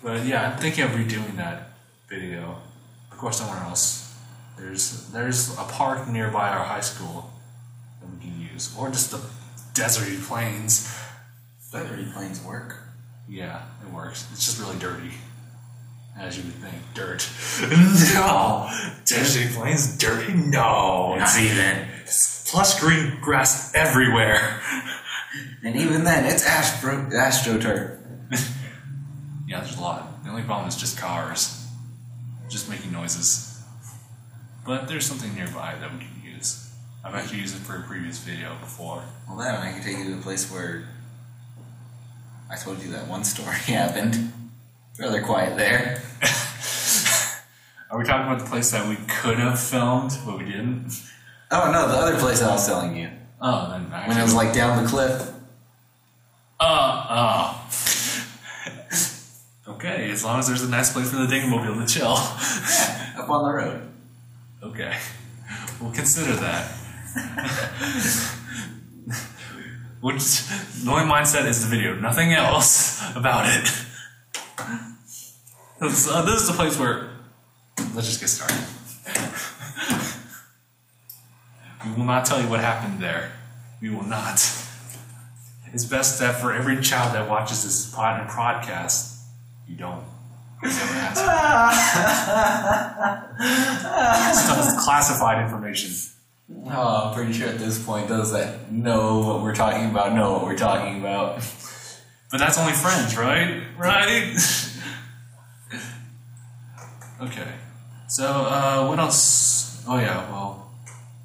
But yeah, I'm thinking of redoing that video. Of course, somewhere else. There's there's a park nearby our high school that we can use, or just the deserty plains. Feathery planes work. Yeah, works. It's just really dirty, as you would think. Dirt. No, Deserty plains, dirty. No, not even. plush green grass everywhere. And even then, it's astro astroturf. Yeah, there's a lot. The only problem is just cars, just making noises. But there's something nearby that we can use. I've actually used it for a previous video before. Well, then I can take you to a place where I told you that one story happened. Rather quiet there. Are we talking about the place that we could have filmed, but we didn't? Oh no, the other place I was telling you Oh, then when it was like down the cliff. Uh, oh. okay, as long as there's a nice place for the Dingamobile to chill. Up on the road. Okay, we'll consider that. Which the only mindset is the video, nothing else about it. This, uh, this is the place where let's just get started. we will not tell you what happened there. We will not. It's best that for every child that watches this pod podcast, you don't. Stuff is classified information. Oh, I'm pretty sure at this point those that know what we're talking about know what we're talking about. But that's only friends, right? Right? okay. So, uh, what else? Oh, yeah, well,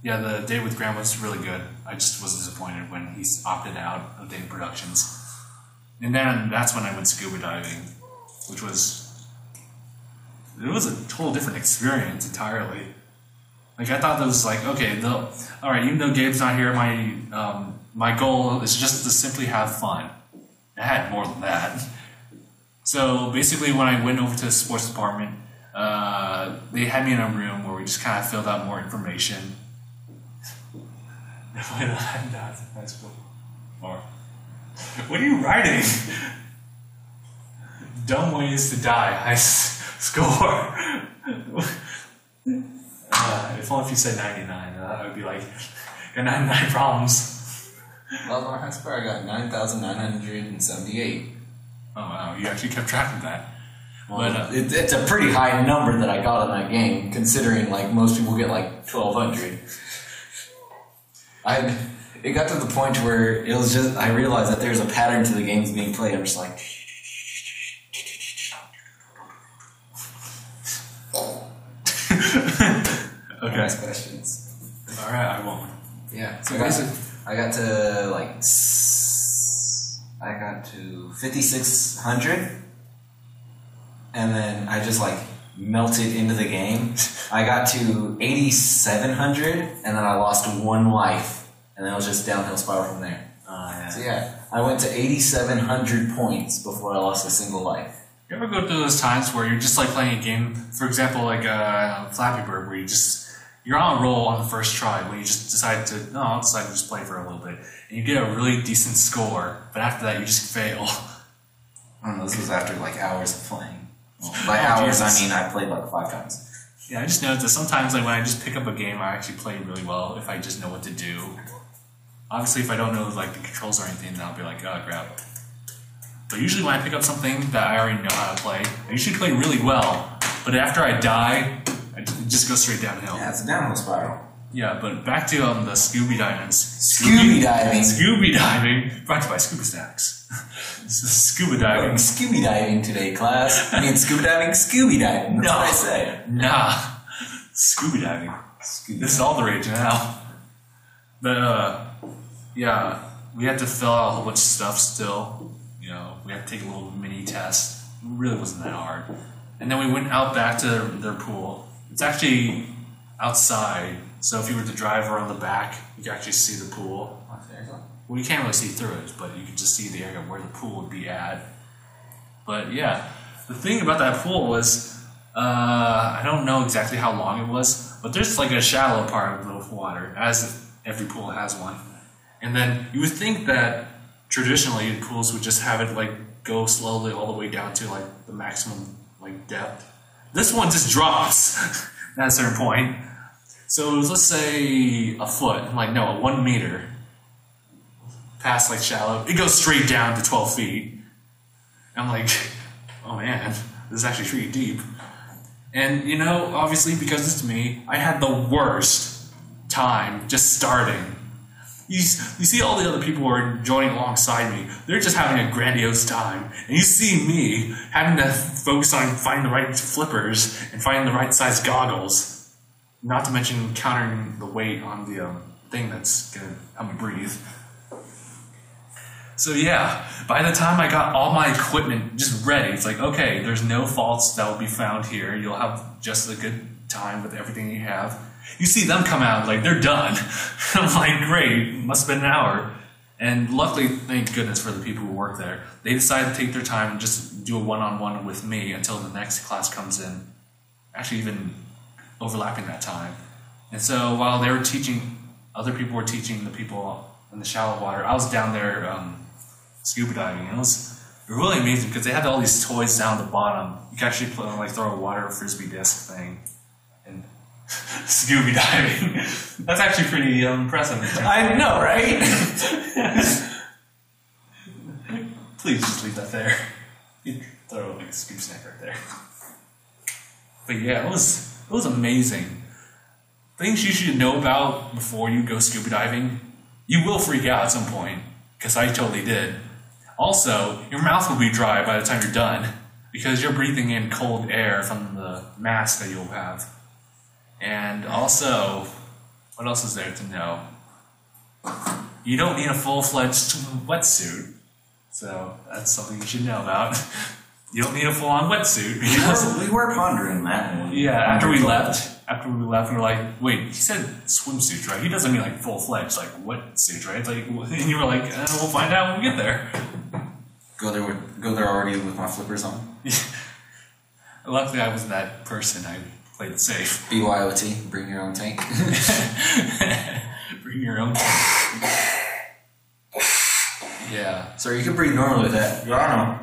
yeah, the date with Graham was really good. I just was disappointed when he opted out of Dane Productions. And then that's when I went scuba diving, which was. It was a total different experience entirely. Like I thought that was like okay, the all right. Even though Gabe's not here, my um, my goal is just to simply have fun. I had more than that. So basically, when I went over to the sports department, uh, they had me in a room where we just kind of filled out more information. Or what are you writing? Dumb ways to die. High score. Uh, if only if you said 99, uh, I would be like, got 99 problems. Well, score I got nine thousand nine hundred and seventy-eight. Oh wow, you actually kept track of that. Well, But, uh, it, it's a pretty high number that I got on that game, considering like most people get like twelve hundred. I it got to the point where it was just I realized that there's a pattern to the games being played. I'm just like. Okay. Ask questions. Alright, I won't. Yeah. So I got, basic- I got to like I got to fifty six hundred, and then I just like melted into the game. I got to eighty seven hundred, and then I lost one life, and then it was just downhill spiral from there. Oh, yeah. So yeah, I went to eighty seven hundred points before I lost a single life. You ever go through those times where you're just like playing a game, for example, like uh, Flappy Bird, where you just you're on a roll on the first try, when you just decide to no, I'll decide to just play for a little bit, and you get a really decent score, but after that you just fail. I don't know, this was after like hours of playing. Well, by Oh, hours, Jesus. I mean I played like five times. Yeah, I just noticed that sometimes, like when I just pick up a game, I actually play really well if I just know what to do. Obviously, if I don't know like the controls or anything, then I'll be like, oh crap. But usually, when I pick up something that I already know how to play, I usually play really well. But after I die, I ju- it just goes straight downhill. Yeah, it's a downhill spiral. Yeah, but back to um, the Scooby divings. Scooby diving. Scooby diving, brought to by Scuba Stacks. Scuba diving. Scooby diving today, class. I mean, scuba diving, Scooby diving. That's No. what I say. Nah, scuba diving. This is all the rage now. But uh, yeah, we had to fill out a whole bunch of stuff still. You know, we had to take a little mini test. It really wasn't that hard. And then we went out back to their, their pool. It's actually outside, so if you were to drive around the back, you could actually see the pool. Well, you can't really see through it, but you can just see the area where the pool would be at. But yeah, the thing about that pool was, uh, I don't know exactly how long it was, but there's like a shallow part of the water, as every pool has one. And then you would think that traditionally pools would just have it like go slowly all the way down to like the maximum like depth. This one just drops at a certain point. So let's say a foot, I'm like no, one meter past like shallow. It goes straight down to 12 feet. I'm like, oh man, this is actually pretty deep. And you know, obviously because it's me, I had the worst time just starting. You, you see all the other people who are joining alongside me, they're just having a grandiose time. And you see me having to focus on finding the right flippers and finding the right size goggles. Not to mention countering the weight on the um, thing that's gonna help me breathe. So yeah, by the time I got all my equipment just ready, it's like, okay, there's no faults that will be found here. You'll have just a good time with everything you have. You see them come out like they're done. I'm like, great, must have been an hour. And luckily, thank goodness for the people who work there. They decided to take their time and just do a one-on-one with me until the next class comes in. Actually, even overlapping that time. And so while they were teaching, other people were teaching the people in the shallow water. I was down there um, scuba diving. It was really amazing because they had all these toys down the bottom. You could actually like throw a water frisbee disc thing scuba diving. That's actually pretty impressive. I know, right? Please just leave that there. You throw like a scoop snack right there. But yeah, it was it was amazing. Things you should know about before you go scuba diving. You will freak out at some point because I totally did. Also, your mouth will be dry by the time you're done because you're breathing in cold air from the mask that you'll have. And also, what else is there to know? You don't need a full fledged wetsuit. So that's something you should know about. You don't need a full on wetsuit because we were pondering that. yeah, after we left, after we left, we were like, wait, he said swimsuit, right? He doesn't mean like full fledged, like wetsuit, right? Like, and you were like, eh, we'll find out when we get there. Go there with go there already with my flippers on. Luckily, I wasn't that person. I played it safe. BYOT, bring your own tank. Bring your own. yeah. so you can breathe normally with that.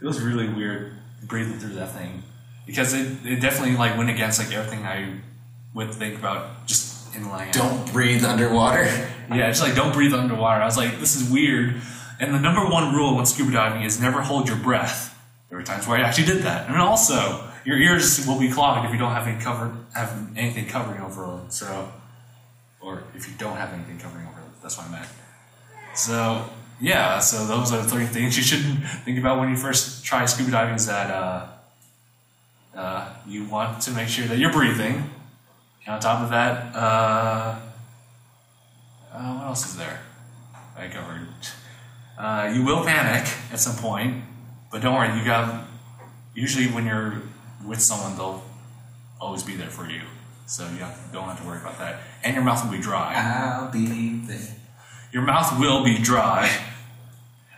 It was really weird breathing through that thing because it, it definitely like went against like everything I would think about just in land. Don't breathe underwater. Yeah, just like don't breathe underwater. I was like, this is weird. And the number one rule when scuba diving is never hold your breath. There were times where I actually did that, and also your ears will be clogged if you don't have any cover have anything covering over them. So, or if you don't have anything covering over them, that's what I meant. So yeah, so those are the three things you should think about when you first try scuba diving. Is that uh, uh, you want to make sure that you're breathing. And on top of that, uh, uh, what else is there? I covered. Uh, you will panic at some point, but don't worry. You got. Usually, when you're with someone, they'll always be there for you, so you don't have to worry about that. And your mouth will be dry. I'll be there. Your mouth will be dry.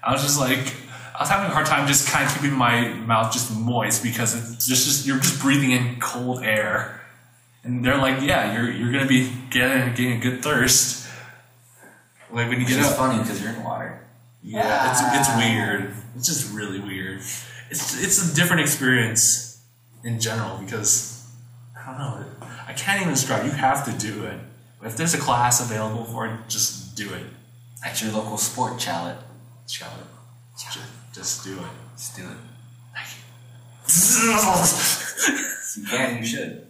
I was just like, I was having a hard time just kind of keeping my mouth just moist because it's just, just you're just breathing in cold air, and they're like, yeah, you're you're gonna be getting getting a good thirst. Like when you Which get is up. funny because you're in water. Yeah, it's it's weird. It's just really weird. It's it's a different experience in general because I don't know. I can't even describe. You have to do it. If there's a class available for it, just do it. At your local sport chalet. Shall it. Just, just do it. Just do it. You can, you should.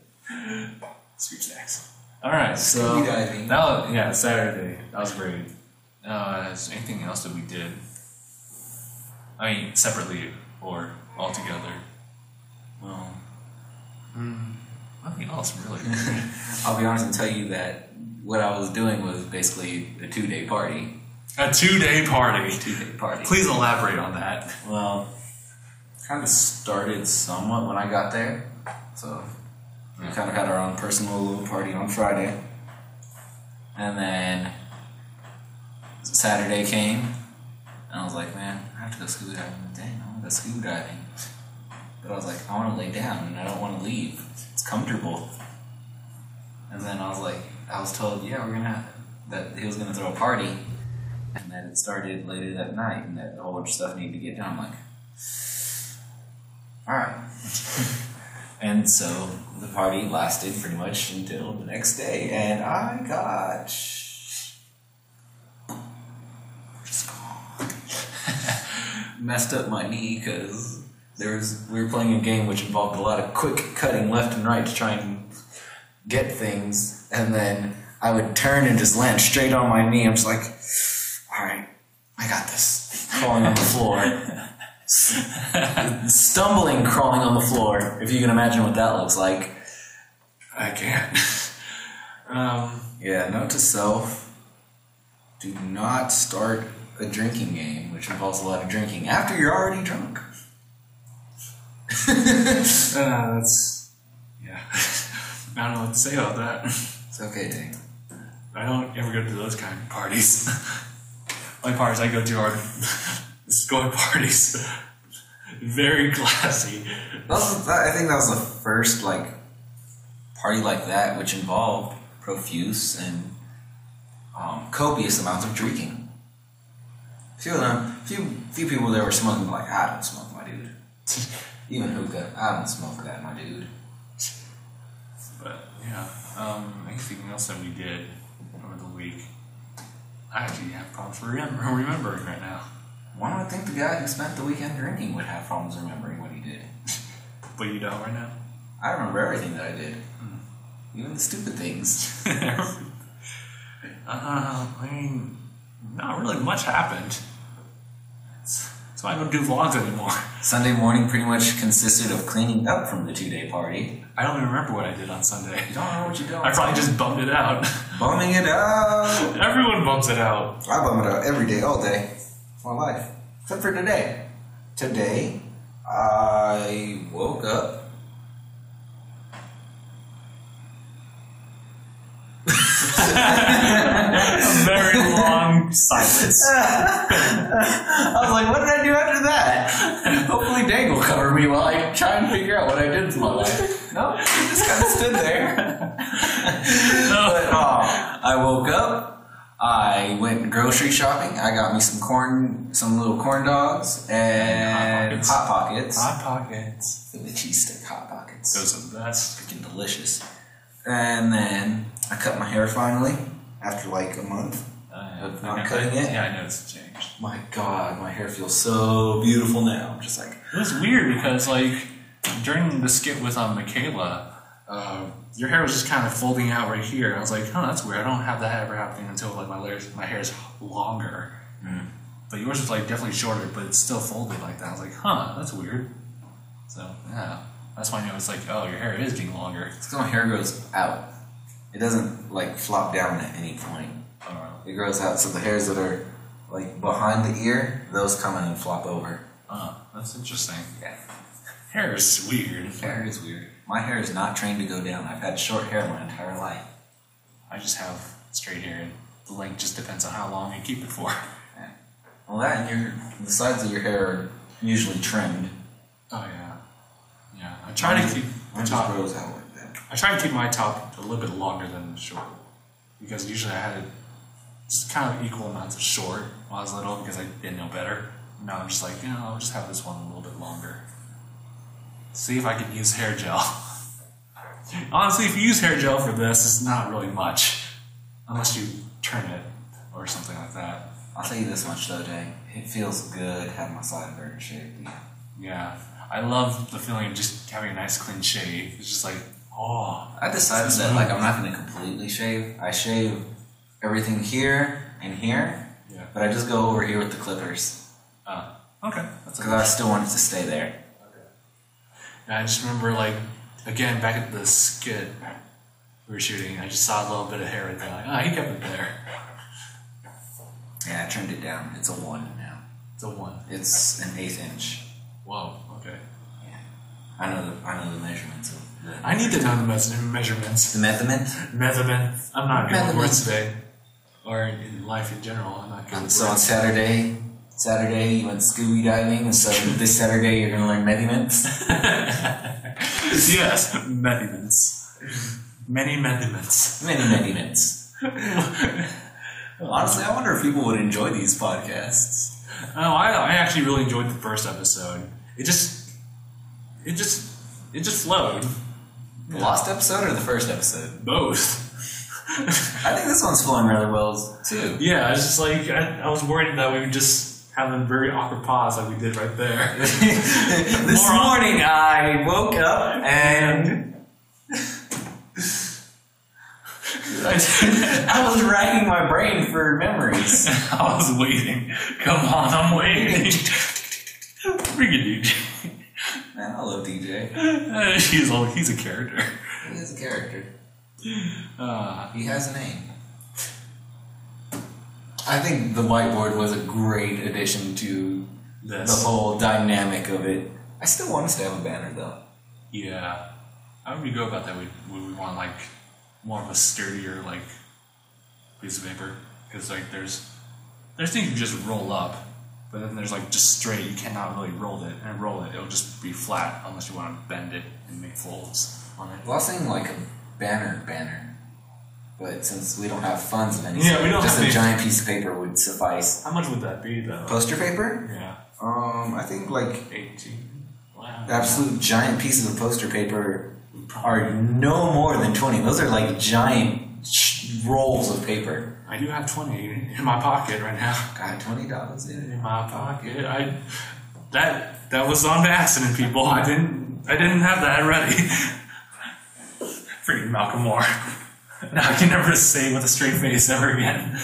Screw snacks. All right, so that was, yeah Saturday. That was great. Uh, is there anything else that we did? I mean, separately or all together? Well, hmm, nothing else really. I'll be honest and tell you that what I was doing was basically a two day party. A two-day party. Two day party. Please elaborate on that. Well, kind of started somewhat when I got there. So we kind of had our own personal little party on Friday. And then Saturday came, and I was like, man, To go scuba diving. Dang, I want to go scuba diving. But I was like, I want to lay down and I don't want to leave. It's comfortable. And then I was like, I was told, yeah, we're gonna that he was gonna throw a party, and that it started later that night, and that a whole bunch of stuff needed to get done. I'm like, all right. and so the party lasted pretty much until the next day, and I got just gone. Messed up my knee because there was we were playing a game which involved a lot of quick cutting left and right to try and get things, and then I would turn and just land straight on my knee. I'm just like, all right, I got this. Falling on the floor, stumbling, crawling on the floor. If you can imagine what that looks like. I can't. um, Yeah, note to self: do not start a drinking game, which involves a lot of drinking after you're already drunk. uh, that's yeah. I don't know what to say about that. It's okay, Dave. I don't ever go to those kind of parties. Only parties I go to are going parties. Very classy. That was, that, I think that was the first like party like that, which involved profuse and um, copious amounts of drinking. Few of them, few few people there were smoking like I don't smoke, my dude. Even hookah, I don't smoke that, my dude. But yeah, um, anything else that we did over the week? I actually have problems remem- remembering right now. One would think the guy who spent the weekend drinking would have problems remembering what he did. But you don't right now. I remember everything that I did, even the stupid things. uh, I mean, not really much happened. So I don't do vlogs anymore. Sunday morning pretty much consisted of cleaning up from the two-day party. I don't even remember what I did on Sunday. You don't know what you do. I probably just bummed it out. bumming it out. Everyone bumps it out. I bum it out every day, all day. My life. Except for today. Today, I woke up. A very long silence. I was like, what did I do? Hopefully, Dave will cover me while I try and figure out what I did with my life. No, he just kind of stood there. but uh, I woke up. I went grocery shopping. I got me some corn, some little corn dogs, and Hot hot pockets. Hot pockets. The cheese stick hot pockets. Those are the best. freaking delicious. And then I cut my hair finally after like a month. Of not cutting it? Yeah, I know it's changed. My God, my hair feels so beautiful now. I'm just like, It was weird because like during the skit with um, Michaela, uh, your hair was just kind of folding out right here. I was like, oh, that's weird. I don't have that ever happening until like my layers, my hair is longer. Mm. But yours was like definitely shorter, but it's still folded like that. I was like, huh, that's weird. So yeah, that's why I know it's like, oh, your hair is getting longer. it's 'cause my hair grows out. It doesn't like flop down at any point. It grows out, so the hairs that are like behind the ear, those come in and flop over. uh, that's interesting. Yeah. Hair is weird. Hair is weird. My hair is not trained to go down. I've had short hair my entire life. I just have straight hair, and the length just depends on how long you keep it for. Well, that and your the sides of your hair are usually trimmed. Oh yeah, yeah. I try to keep Mine just top. grows out like that. I try to keep my top a little bit longer than the short because usually I had it just kind of equal amounts of short when I was little because I didn't know better. Now I'm just like, you know, I'll just have this one a little bit longer. See if I can use hair gel. Honestly, if you use hair gel for this, it's not really much. Unless you turn it or something like that. I'll tell you this much though, Jay. It feels good having my sideburn shaved. Yeah. I love the feeling of just having a nice clean shave. It's just like, oh. I decided that like I'm not going to completely shave. I shave everything here and here, Yeah. but I just go over here with the clippers Uh, okay. That's because I still wanted to stay there. And I just remember, like, again, back at the skit we were shooting, I just saw a little bit of hair right there. Like, ah, he kept it there. Yeah, I trimmed it down. It's a one now. It's a one. It's an eighth inch. Whoa, okay. Yeah. I know the I know the measurements of the, I need to know the measurements. the measurement. Measurement. I'm not good with Measurement. words today. Or in life in general, I'm not good So on. Saturday, Saturday you went scuba diving, and so this Saturday you're gonna learn measurements. yes, measurements. Many measurements. Many measurements. Honestly, I wonder if people would enjoy these podcasts. Oh, I, I actually really enjoyed the first episode. It just, it just, it just flowed. The last episode or the first episode? Both. I think this one's flowing rather well too. Yeah, I was just like, I, I was worried that we would just have a very awkward pause like we did right there. this More morning I woke up and I was racking my brain for memories. I was waiting. Come on, I'm waiting. It, DJ. Man, I love DJ. he's a, he's a character. He is a character. Uh, He has a name. I think the whiteboard was a great addition to the whole dynamic of it. I still want us to have a banner though. Yeah. How would we go about that? Would, would we want like more of a sturdier like piece of paper? Because like there's there's things you just roll up, but then there's like just straight. You cannot really roll it and roll it. It'll just be flat unless you want to bend it and make folds on it. Well, I was saying like a banner, banner. But since we don't have funds of any Yeah, sort, we don't just have a giant piece of paper would suffice. How much would that be though? Poster paper? Yeah, Um, I think like eighteen. Wow. absolute giant pieces of poster paper are no more than 20. Those are like giant rolls of paper. I do have twenty in my pocket right now. Got $20 in in my pocket. I that that was on accident, people. I didn't I didn't have that ready. Freaking Malcolm Moore. Now I can never say with a straight face ever again.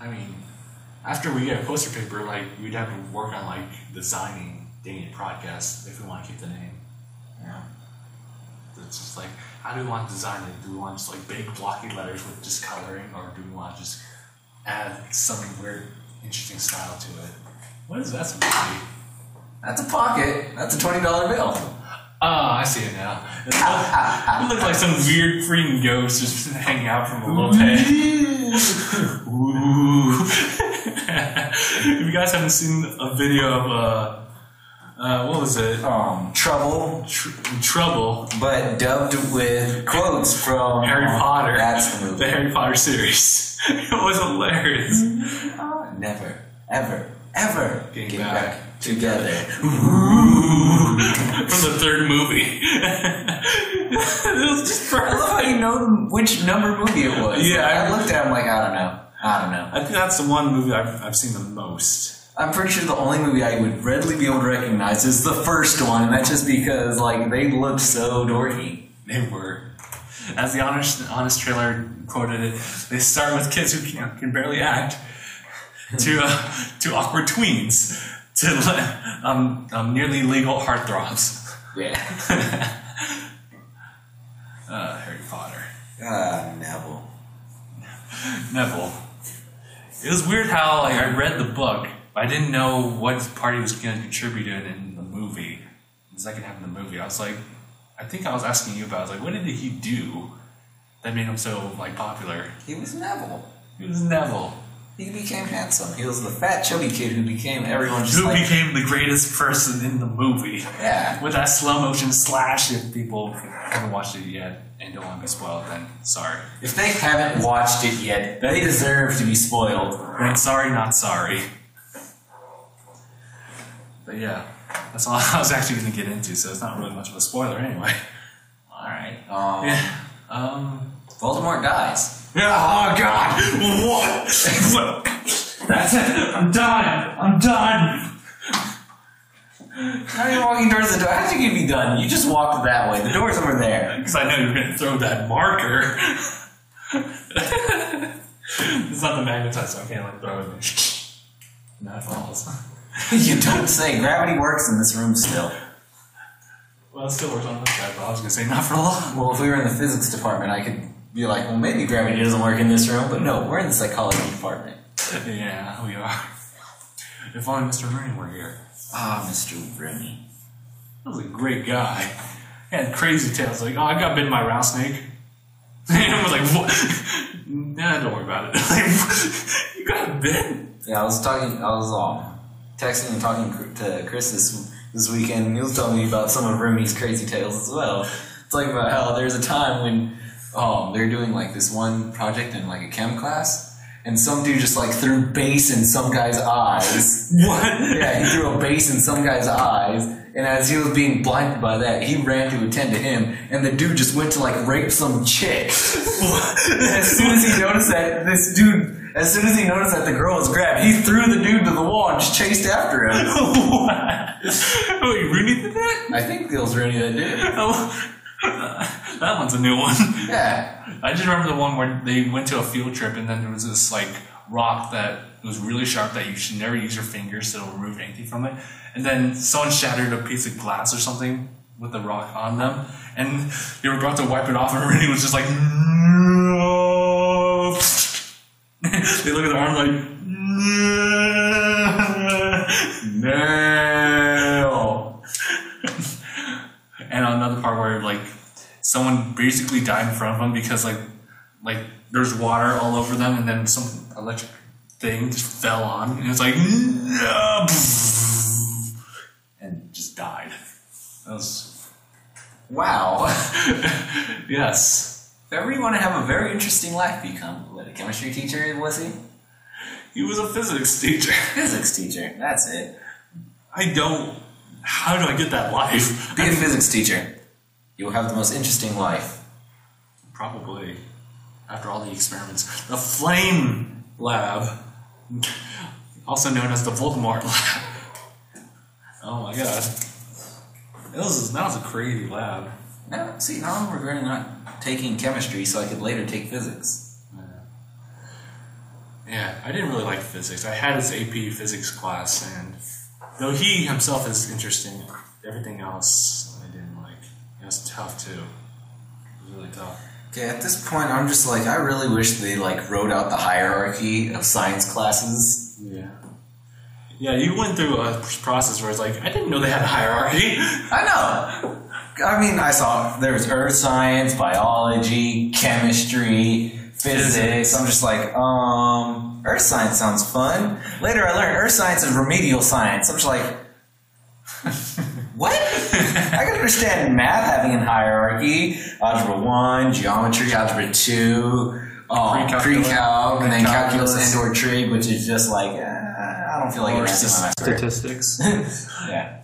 I mean, after we get a poster paper, like we'd have to work on like designing Daniel podcast if we want to keep the name. Yeah. It's just like, how do we want to design it? Do we want just like big blocky letters with just coloring, or do we want to just add some weird, interesting style to it? What is that supposed to be? That's a pocket. That's a $20 bill. Oh, I see it now. It looked, it looked like some weird freaking ghost just hanging out from a little peg. Ooh. if you guys haven't seen a video of, uh, uh, what was it? Um, trouble, Tr- Trouble, but dubbed with quotes from Harry um, Potter. That's the movie. The Harry Potter series. it was hilarious. Ah, Never, ever, ever Getting get back. back, together. From the third movie. it was just I love perfect. how you know which number movie it was. Yeah, Like, I I- looked at him like I don't know. I don't know. I think that's the one movie I've, I've seen the most. I'm pretty sure the only movie I would readily be able to recognize is the first one, and that's just because like they looked so dorky. They were. As the honest, honest trailer quoted it, they start with kids who can, can barely act, to uh, to awkward tweens, to um, um, nearly legal heartthrobs. Yeah. Uh, Harry Potter. Ah, Neville. Neville. It was weird how like I read the book, but I didn't know what part he was going to contribute in in the movie. The second half of the movie, I was like, I think I was asking you about. I was like, what did he do that made him so like popular? He was Neville. He was Neville. He became handsome. He was the fat, chubby kid who became everyone just Who like. became the greatest person in the movie? yeah. With that slow motion slash, if people haven't watched it yet and don't want to be spoiled, then sorry. If they haven't watched it yet, they deserve to be spoiled. Then sorry, not sorry. But yeah, that's all I was actually going to get into, so it's not really much of a spoiler anyway. Alright. Um, Yeah. Um. Voldemort dies. Oh god! What? That's it! I'm done! I'm done! How are you walking towards the door? How did you be done? You just walked that way. The door's over there. Because I know you're going to throw that marker. it's not the magnetite, so I can't like throw it. And that falls. you don't say. Gravity works in this room still. Well, it still works on this side, but I was going to say not for long. Well, if we were in the physics department, I could be like, well, maybe gravity doesn't work in this room, but no, we're in the psychology department. Yeah, we are. If only Mr. Marine were here. Ah, Mr. Remy. That was a great guy. He had crazy tales like, oh, I got bitten by a rattlesnake. And I was like, what? nah, don't worry about it. Like, you got bitten? Yeah, I was talking, I was um, texting and talking to Chris this, this weekend, and he was telling me about some of Remy's crazy tales as well. Talking about how there's a time when um, they're doing like this one project in like a chem class, and some dude just like threw base in some guy's eyes. What? yeah, he threw a base in some guy's eyes, and as he was being blinded by that, he ran to attend to him, and the dude just went to like rape some chick. as soon as he noticed that this dude, as soon as he noticed that the girl was grabbed, he threw the dude to the wall and just chased after him. what? Wait, Rooney did that? I think it was Rooney that did. Oh, that one's a new one. Yeah. I just remember the one where they went to a field trip and then there was this like rock that was really sharp that you should never use your fingers to remove anything from it. And then someone shattered a piece of glass or something with the rock on them, and they were about to wipe it off, and Rennie was just like, no. they look at their arm like, no. And another part where like someone basically died in front of them because like like there's water all over them and then some electric thing just fell on and it's like no, and just died. That was Wow. yes. if ever you want to have a very interesting life, become what a chemistry teacher was he? He was a physics teacher. Physics teacher. That's it. I don't. How do I get that life? Be a physics teacher. You will have the most interesting life. Probably. After all the experiments. The Flame Lab. Also known as the Voldemort Lab. Oh my god. That was, that was a crazy lab. Now, see, now I'm regretting not taking chemistry so I could later take physics. Yeah, yeah, I didn't really like physics. I had this AP physics class, and though he himself is interesting, everything else I didn't like. It was tough too. It was really tough. Okay, at this point, I'm just like, I really wish they like wrote out the hierarchy of science classes. Yeah. Yeah, you went through a process where it's like, I didn't know they had a hierarchy. I know. I mean, I saw there was earth science, biology, chemistry, physics. I'm just like, um, earth science sounds fun. Later, I learned earth science is remedial science. I'm just like, what? I can understand math having a hierarchy: algebra one, geometry, algebra two, um, Pre-calculus. pre-calc, and then calculus Calculus. and/or trig, which is just like, uh, I don't feel like Or it's statistics. Yeah.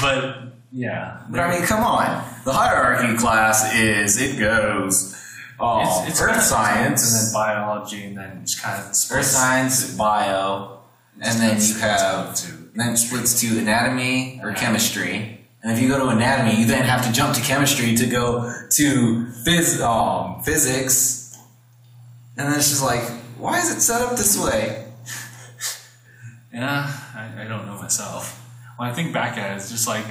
but, yeah. But I mean, come on. The hierarchy class is it goes um, earth kind of- science, and then biology, and then just kind of earth science, bio, and then you have to, then it splits to anatomy or chemistry. And if you go to anatomy, you then have to jump to chemistry to go to phys- um, physics. And then it's just like, why is it set up this way? Yeah, I, I don't know myself. When I think back at it, it's just like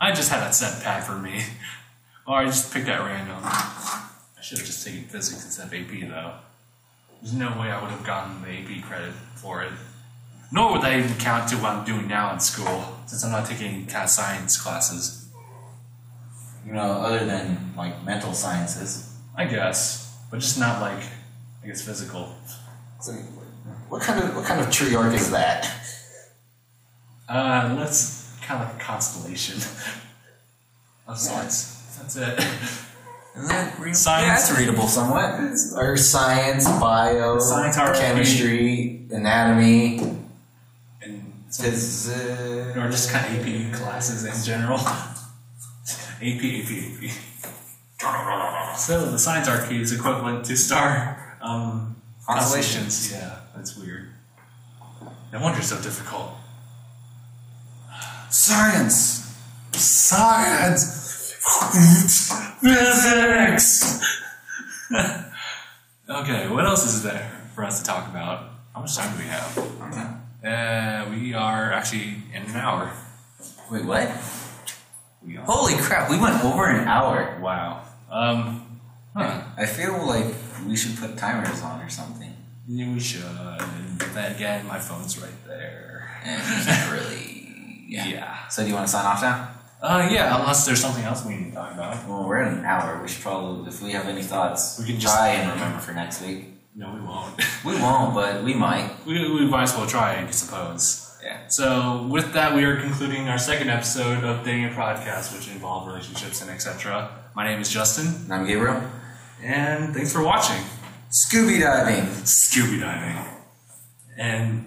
I just had that set pack for me, or I just picked that random. I should have just taken physics instead of AP though. There's no way I would have gotten the AP credit for it. Nor would that even count to what I'm doing now in school, since I'm not taking kind of science classes. You know, other than like mental sciences. I guess, but just not like I guess physical. So, What kind of what kind of tree arc is that? Uh, let's kind of like a constellation of sorts. That's it. Is real? Science. Yeah, readable somewhat. It's- Or science, bio, Science, art, chemistry, anatomy, And physics. or just kind of AP classes in general. AP, AP, AP. So the science arc is equivalent to star um, Constellations. Yeah, that's weird. No wonder it's so difficult. Science. Science! Physics! okay, what else is there for us to talk about? How much time do we have? Uh, we are actually in an hour. Wait, what? We are. Holy crap! We went over an hour. Wow. Um, huh. I feel like we should put timers on or something. Yeah, we should. But then again, my phone's right there. And we can't really. Yeah. Yeah. So do you want to sign off now? Uh, yeah, unless there's something else we need to talk about. Well, we're at an hour. We should probably, if we have any thoughts, We can just- try and remember for next week. No, we won't. We won't, but we might. we, we might as well try, I suppose. Yeah. So, with that, we are concluding our second episode of Dating a Podcast, which involved relationships and etc. My name is Justin, And I'm Gabriel. and thanks for watching Scooby diving. Scooby Diving. And.